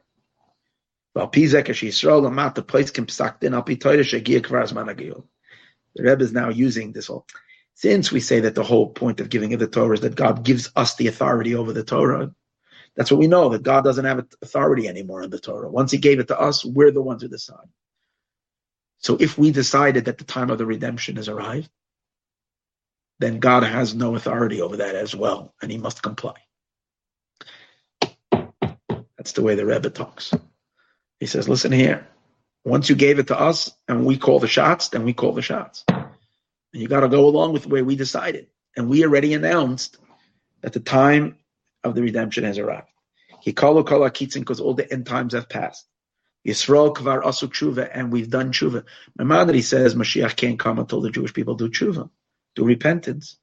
The Rebbe is now using this whole. Since we say that the whole point of giving of the Torah is that God gives us the authority over the Torah, that's what we know, that God doesn't have authority anymore in the Torah. Once He gave it to us, we're the ones who decide. So if we decided that the time of the redemption has arrived, then God has no authority over that as well, and He must comply. That's the way the Rebbe talks. He says, listen here. Once you gave it to us and we call the shots, then we call the shots. And you got to go along with the way we decided. And we already announced that the time of the redemption has arrived. He called kol akitzin because all the end times have passed. Yisrael kvar asu tshuva, and we've done tshuva. Maimonides says Mashiach can't come until the Jewish people do tshuva, do repentance.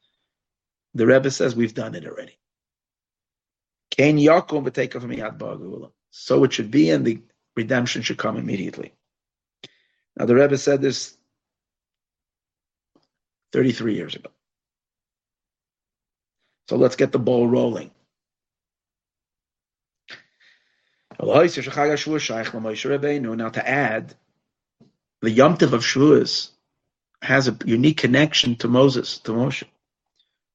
The Rebbe says we've done it already. So it should be, and the redemption should come immediately. Now, the Rebbe said this 33 years ago. So let's get the ball rolling. Now, to add, the Yom Tov of Shavuos has a unique connection to Moses, to Moshe.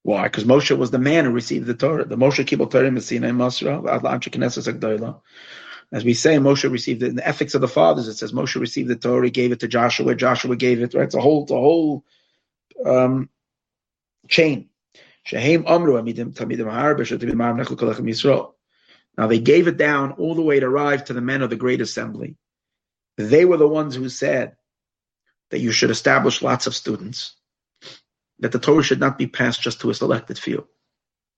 Why? Because Moshe was the man who received the Torah. The Moshe Kibbutz Torah Messina Masra, Adlam Knesset. As we say, Moshe received it in the ethics of the fathers. It says Moshe received the Torah, he gave it to Joshua, Joshua gave it. Right, it's a whole, it's a whole um, chain. Now they gave it down all the way to arrive to the men of the great assembly. They were the ones who said that you should establish lots of students, that the Torah should not be passed just to a selected few.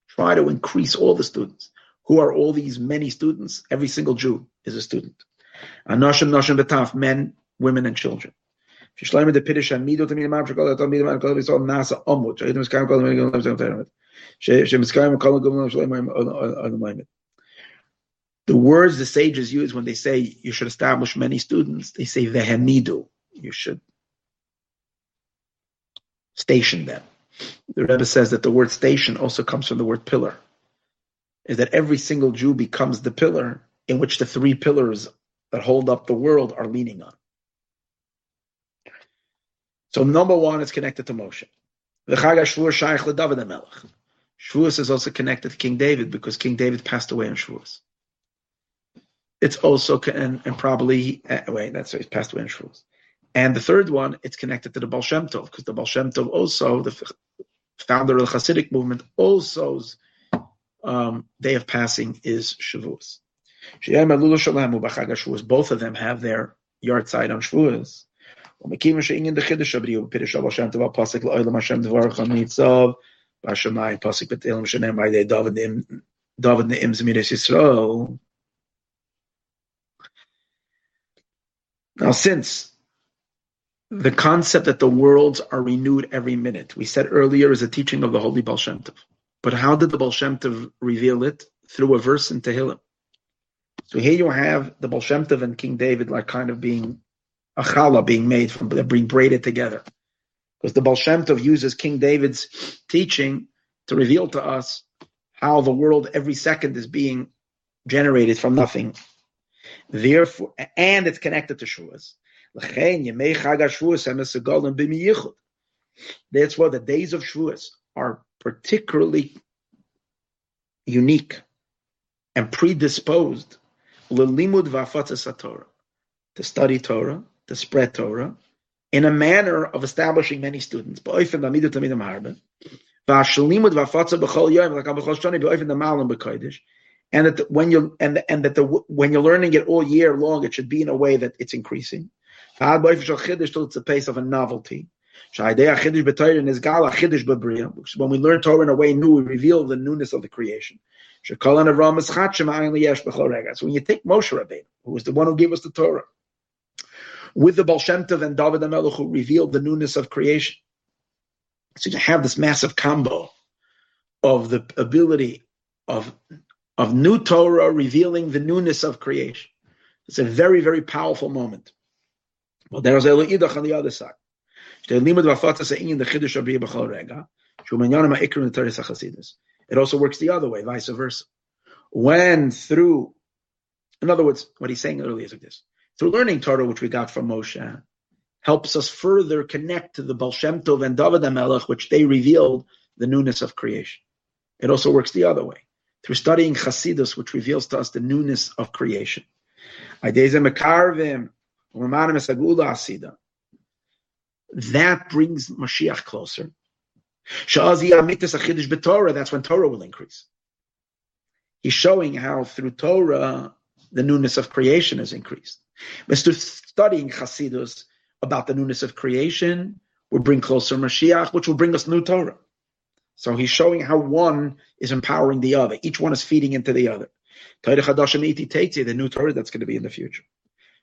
Try to increase all the students. Who are all these many students? Every single Jew is a student. Anoshim, noshim, betaf, men, women, and children. The words the sages use when they say you should establish many students, they say vehemidu. You should station them. The Rebbe says that the word station also comes from the word pillar is that every single Jew becomes the pillar in which the three pillars that hold up the world are leaning on. So number one is connected to Moshe. The is also connected to King David because King David passed away on Shavuos. It's also, and, and probably, uh, wait, that's right, he passed away on Shavuos. And the third one, it's connected to the Baal Shem Tov because the Baal Shem Tov also, the founder of the Hasidic movement, also um, day of passing is Shavuos. Both of them have their yahrzeit on Shavuos. Now, since the concept that the worlds are renewed every minute, we said earlier is a teaching of the Holy Baal Shem Tov. But how did the Baal Shem Tov reveal it? Through a verse in Tehillim. So here you have the Baal Shem Tov and King David like kind of being a challah being made from being braided together. Because the Baal Shem Tov uses King David's teaching to reveal to us how the world every second is being generated from nothing. Therefore, and it's connected to Shavuos. That's why the days of Shavuos are particularly unique and predisposed to study Torah, to spread Torah, in a manner of establishing many students. And that when you and and that the when you're learning it all year long, it should be in a way that it's increasing. Till it's a pace of a novelty. When we learn Torah in a way new, we reveal the newness of the creation. So when you take Moshe Rabbeinu, who was the one who gave us the Torah, with the Baal Shem Tov and David HaMelech who revealed the newness of creation. So you have this massive combo of the ability of, of new Torah revealing the newness of creation. It's a very, very powerful moment. Well, there's Eloidach on the other side. It also works the other way, vice versa. When through, in other words, what he's saying earlier is like this through learning Torah, which we got from Moshe, helps us further connect to the Baal Shem Tov and David HaMelech, which they revealed the newness of creation. It also works the other way, through studying Chasidus, which reveals to us the newness of creation. That brings Mashiach closer. That's when Torah will increase. He's showing how through Torah the newness of creation is increased. Mr. Studying Chasidus about the newness of creation will bring closer Mashiach, which will bring us new Torah. So he's showing how one is empowering the other. Each one is feeding into the other. The new Torah that's going to be in the future.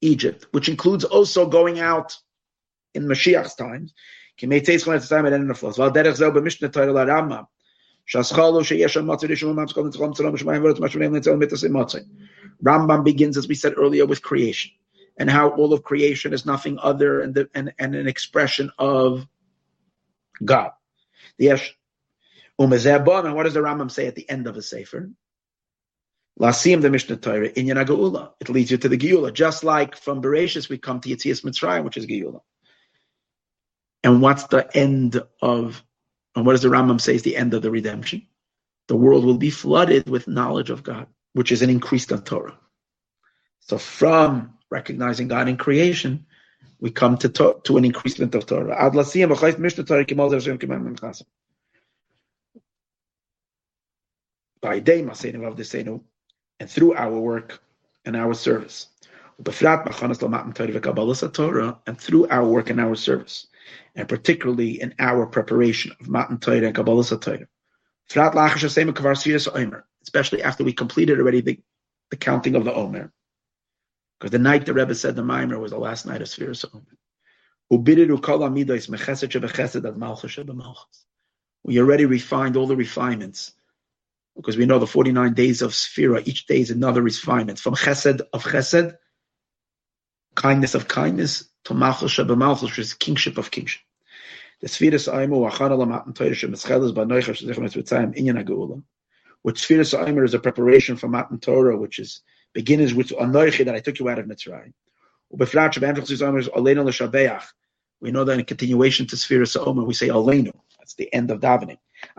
Egypt, which includes also going out in Mashiach's times. Rambam begins, as we said earlier, with creation and how all of creation is nothing other and, the, and, and an expression of God. Yes. And what does the Rambam say at the end of the Sefer? Lasim the Mishneh Torah in Geula. It leads you to the Geula, just like from Bereshis we come to Yitzias Mitzrayim, which is Geula. And what's the end of? And what does the Rambam say is the end of the redemption? The world will be flooded with knowledge of God which is an increase of Torah. So from recognizing God in creation, we come to to, to an increasement of Torah. By day, and through our work and our service. And through our work and our service, and particularly in our preparation of Matan Torah and Kabbalah Torah especially after we completed already the, the counting of the Omer. Because the night the Rebbe said the Maimer was the last night of Sfiras Omer. We already refined all the refinements because we know the 49 days of Sphira, each day is another refinement. From Chesed of Chesed, kindness of kindness, to Malchus Malchus, which is kingship of kingship. The Sfiras Aimu, Achana Lamatan Torah, Shemescheles, Banoicha, Shezechem Etzvitzayim, Inyan which is a preparation for Matan Torah, which is beginners with Anoichi that I took you out of Mitzrayim. We know that in continuation to Sfiras Omer, we say Aleinu. That's the end of davening.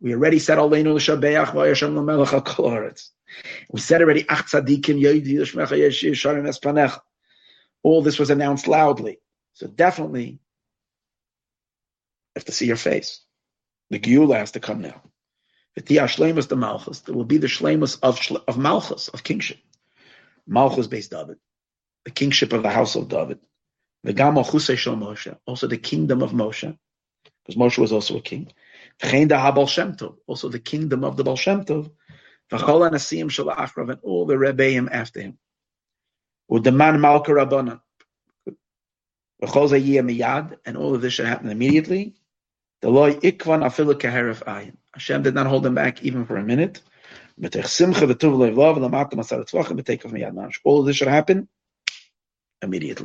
We already said Aleinu l'shabeach v'ayashem l'melech al We said already Ach tzadikim yoydi l'shmecha yeshir sharim. All this was announced loudly. So definitely have to see your face. The Geula has to come now. The Shlemus the Malchus. There will be the Shlemus of of Malchus of kingship. Malchus Beis David, the kingship of the house of David. The Gamal Chusei Moshe, also the kingdom of Moshe, because Moshe was also a king. Also the kingdom of the Baal Shem Tov. And all the Rebbeim after him. Udeman Malka Rabbanan. And all of this should happen immediately. The ikvan afilu keheref ayin. Hashem did not hold them back even for a minute. All of this should happen immediately.